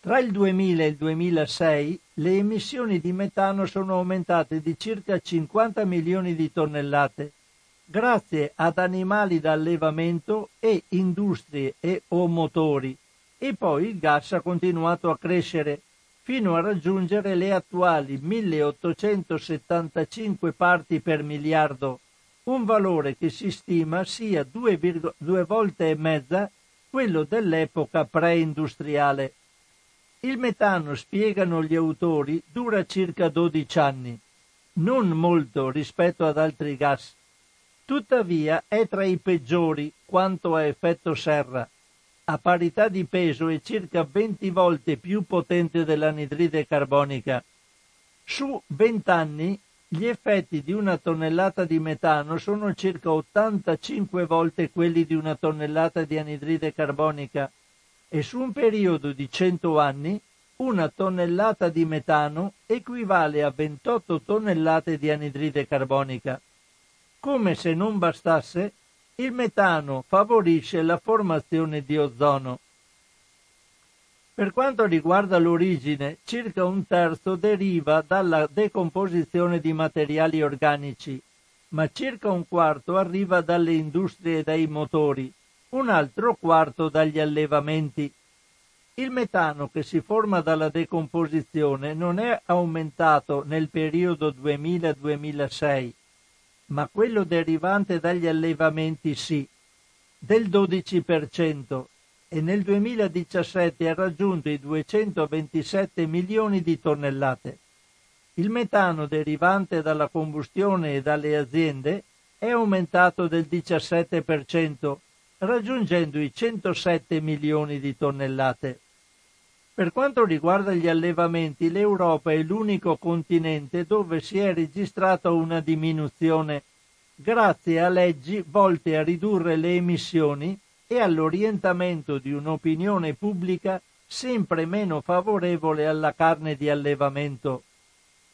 Tra il 2000 e il 2006 le emissioni di metano sono aumentate di circa 50 milioni di tonnellate, grazie ad animali da allevamento e industrie e o motori, e poi il gas ha continuato a crescere fino a raggiungere le attuali 1875 parti per miliardo, un valore che si stima sia due, due volte e mezza quello dell'epoca preindustriale. Il metano, spiegano gli autori, dura circa 12 anni, non molto rispetto ad altri gas. Tuttavia è tra i peggiori quanto a effetto serra a parità di peso è circa 20 volte più potente dell'anidride carbonica. Su 20 anni gli effetti di una tonnellata di metano sono circa 85 volte quelli di una tonnellata di anidride carbonica e su un periodo di 100 anni una tonnellata di metano equivale a 28 tonnellate di anidride carbonica. Come se non bastasse, il metano favorisce la formazione di ozono. Per quanto riguarda l'origine, circa un terzo deriva dalla decomposizione di materiali organici, ma circa un quarto arriva dalle industrie e dai motori, un altro quarto dagli allevamenti. Il metano che si forma dalla decomposizione non è aumentato nel periodo 2000-2006, ma quello derivante dagli allevamenti sì, del 12% e nel 2017 ha raggiunto i 227 milioni di tonnellate. Il metano derivante dalla combustione e dalle aziende è aumentato del 17%, raggiungendo i 107 milioni di tonnellate. Per quanto riguarda gli allevamenti, l'Europa è l'unico continente dove si è registrata una diminuzione grazie a leggi volte a ridurre le emissioni e all'orientamento di un'opinione pubblica sempre meno favorevole alla carne di allevamento.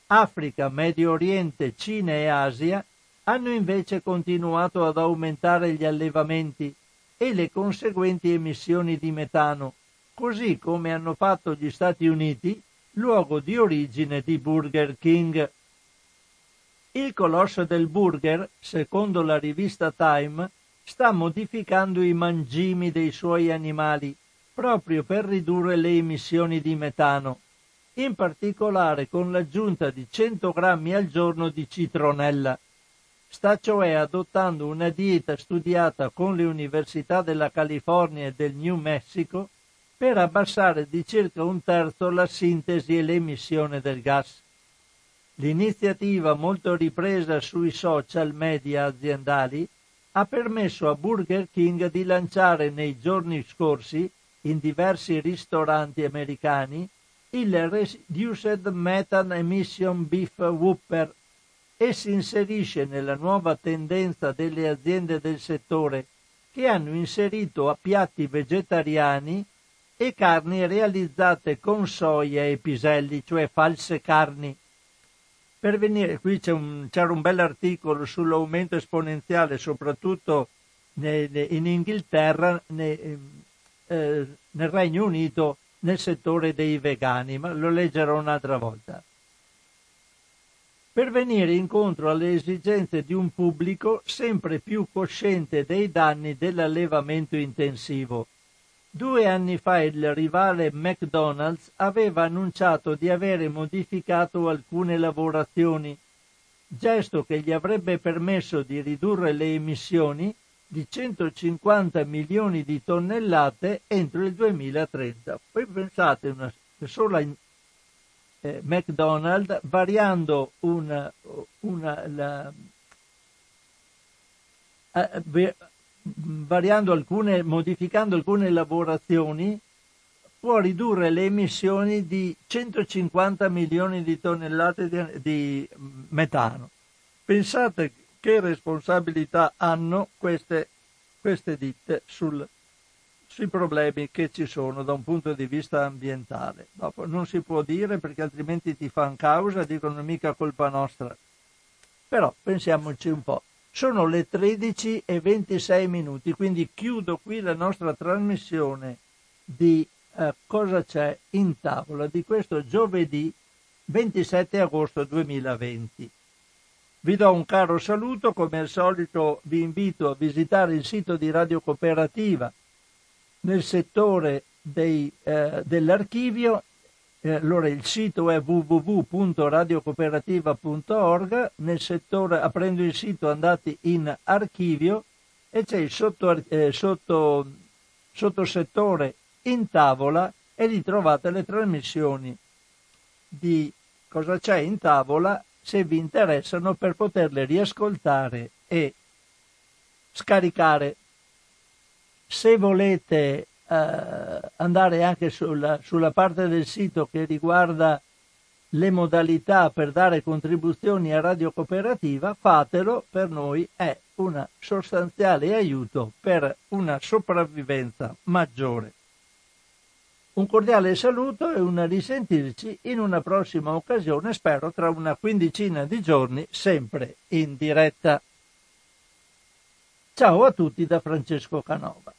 Africa, Medio Oriente, Cina e Asia hanno invece continuato ad aumentare gli allevamenti e le conseguenti emissioni di metano, così come hanno fatto gli Stati Uniti, luogo di origine di Burger King. Il colosso del burger, secondo la rivista Time, sta modificando i mangimi dei suoi animali proprio per ridurre le emissioni di metano, in particolare con l'aggiunta di 100 grammi al giorno di citronella. Sta cioè adottando una dieta studiata con le università della California e del New Mexico per abbassare di circa un terzo la sintesi e l'emissione del gas. L'iniziativa molto ripresa sui social media aziendali ha permesso a Burger King di lanciare nei giorni scorsi in diversi ristoranti americani il Reduced Methane Emission Beef Whopper e si inserisce nella nuova tendenza delle aziende del settore che hanno inserito a piatti vegetariani e carni realizzate con soia e piselli, cioè false carni. Per venire, qui un, c'era un bel articolo sull'aumento esponenziale, soprattutto in Inghilterra, eh, nel Regno Unito, nel settore dei vegani, ma lo leggerò un'altra volta. Per venire incontro alle esigenze di un pubblico sempre più cosciente dei danni dell'allevamento intensivo. Due anni fa il rivale McDonald's aveva annunciato di avere modificato alcune lavorazioni, gesto che gli avrebbe permesso di ridurre le emissioni di 150 milioni di tonnellate entro il 2030. Poi pensate, una sola eh, McDonald's variando una, una la, eh, variando alcune, modificando alcune lavorazioni può ridurre le emissioni di 150 milioni di tonnellate di, di metano. Pensate che responsabilità hanno queste, queste ditte sul, sui problemi che ci sono da un punto di vista ambientale. Dopo non si può dire perché altrimenti ti fanno causa, dicono mica colpa nostra. Però pensiamoci un po'. Sono le 13 e 26 minuti, quindi chiudo qui la nostra trasmissione di eh, cosa c'è in tavola di questo giovedì 27 agosto 2020. Vi do un caro saluto, come al solito vi invito a visitare il sito di Radio Cooperativa nel settore dei, eh, dell'archivio. Eh, allora il sito è www.radiocooperativa.org, nel settore, aprendo il sito andate in archivio e c'è il sotto, eh, sotto, sottosettore in tavola e lì trovate le trasmissioni di cosa c'è in tavola se vi interessano per poterle riascoltare e scaricare. Se volete eh, andare anche sulla, sulla parte del sito che riguarda le modalità per dare contribuzioni a Radio Cooperativa, fatelo, per noi è un sostanziale aiuto per una sopravvivenza maggiore. Un cordiale saluto e un risentirci in una prossima occasione, spero tra una quindicina di giorni, sempre in diretta. Ciao a tutti da Francesco Canova.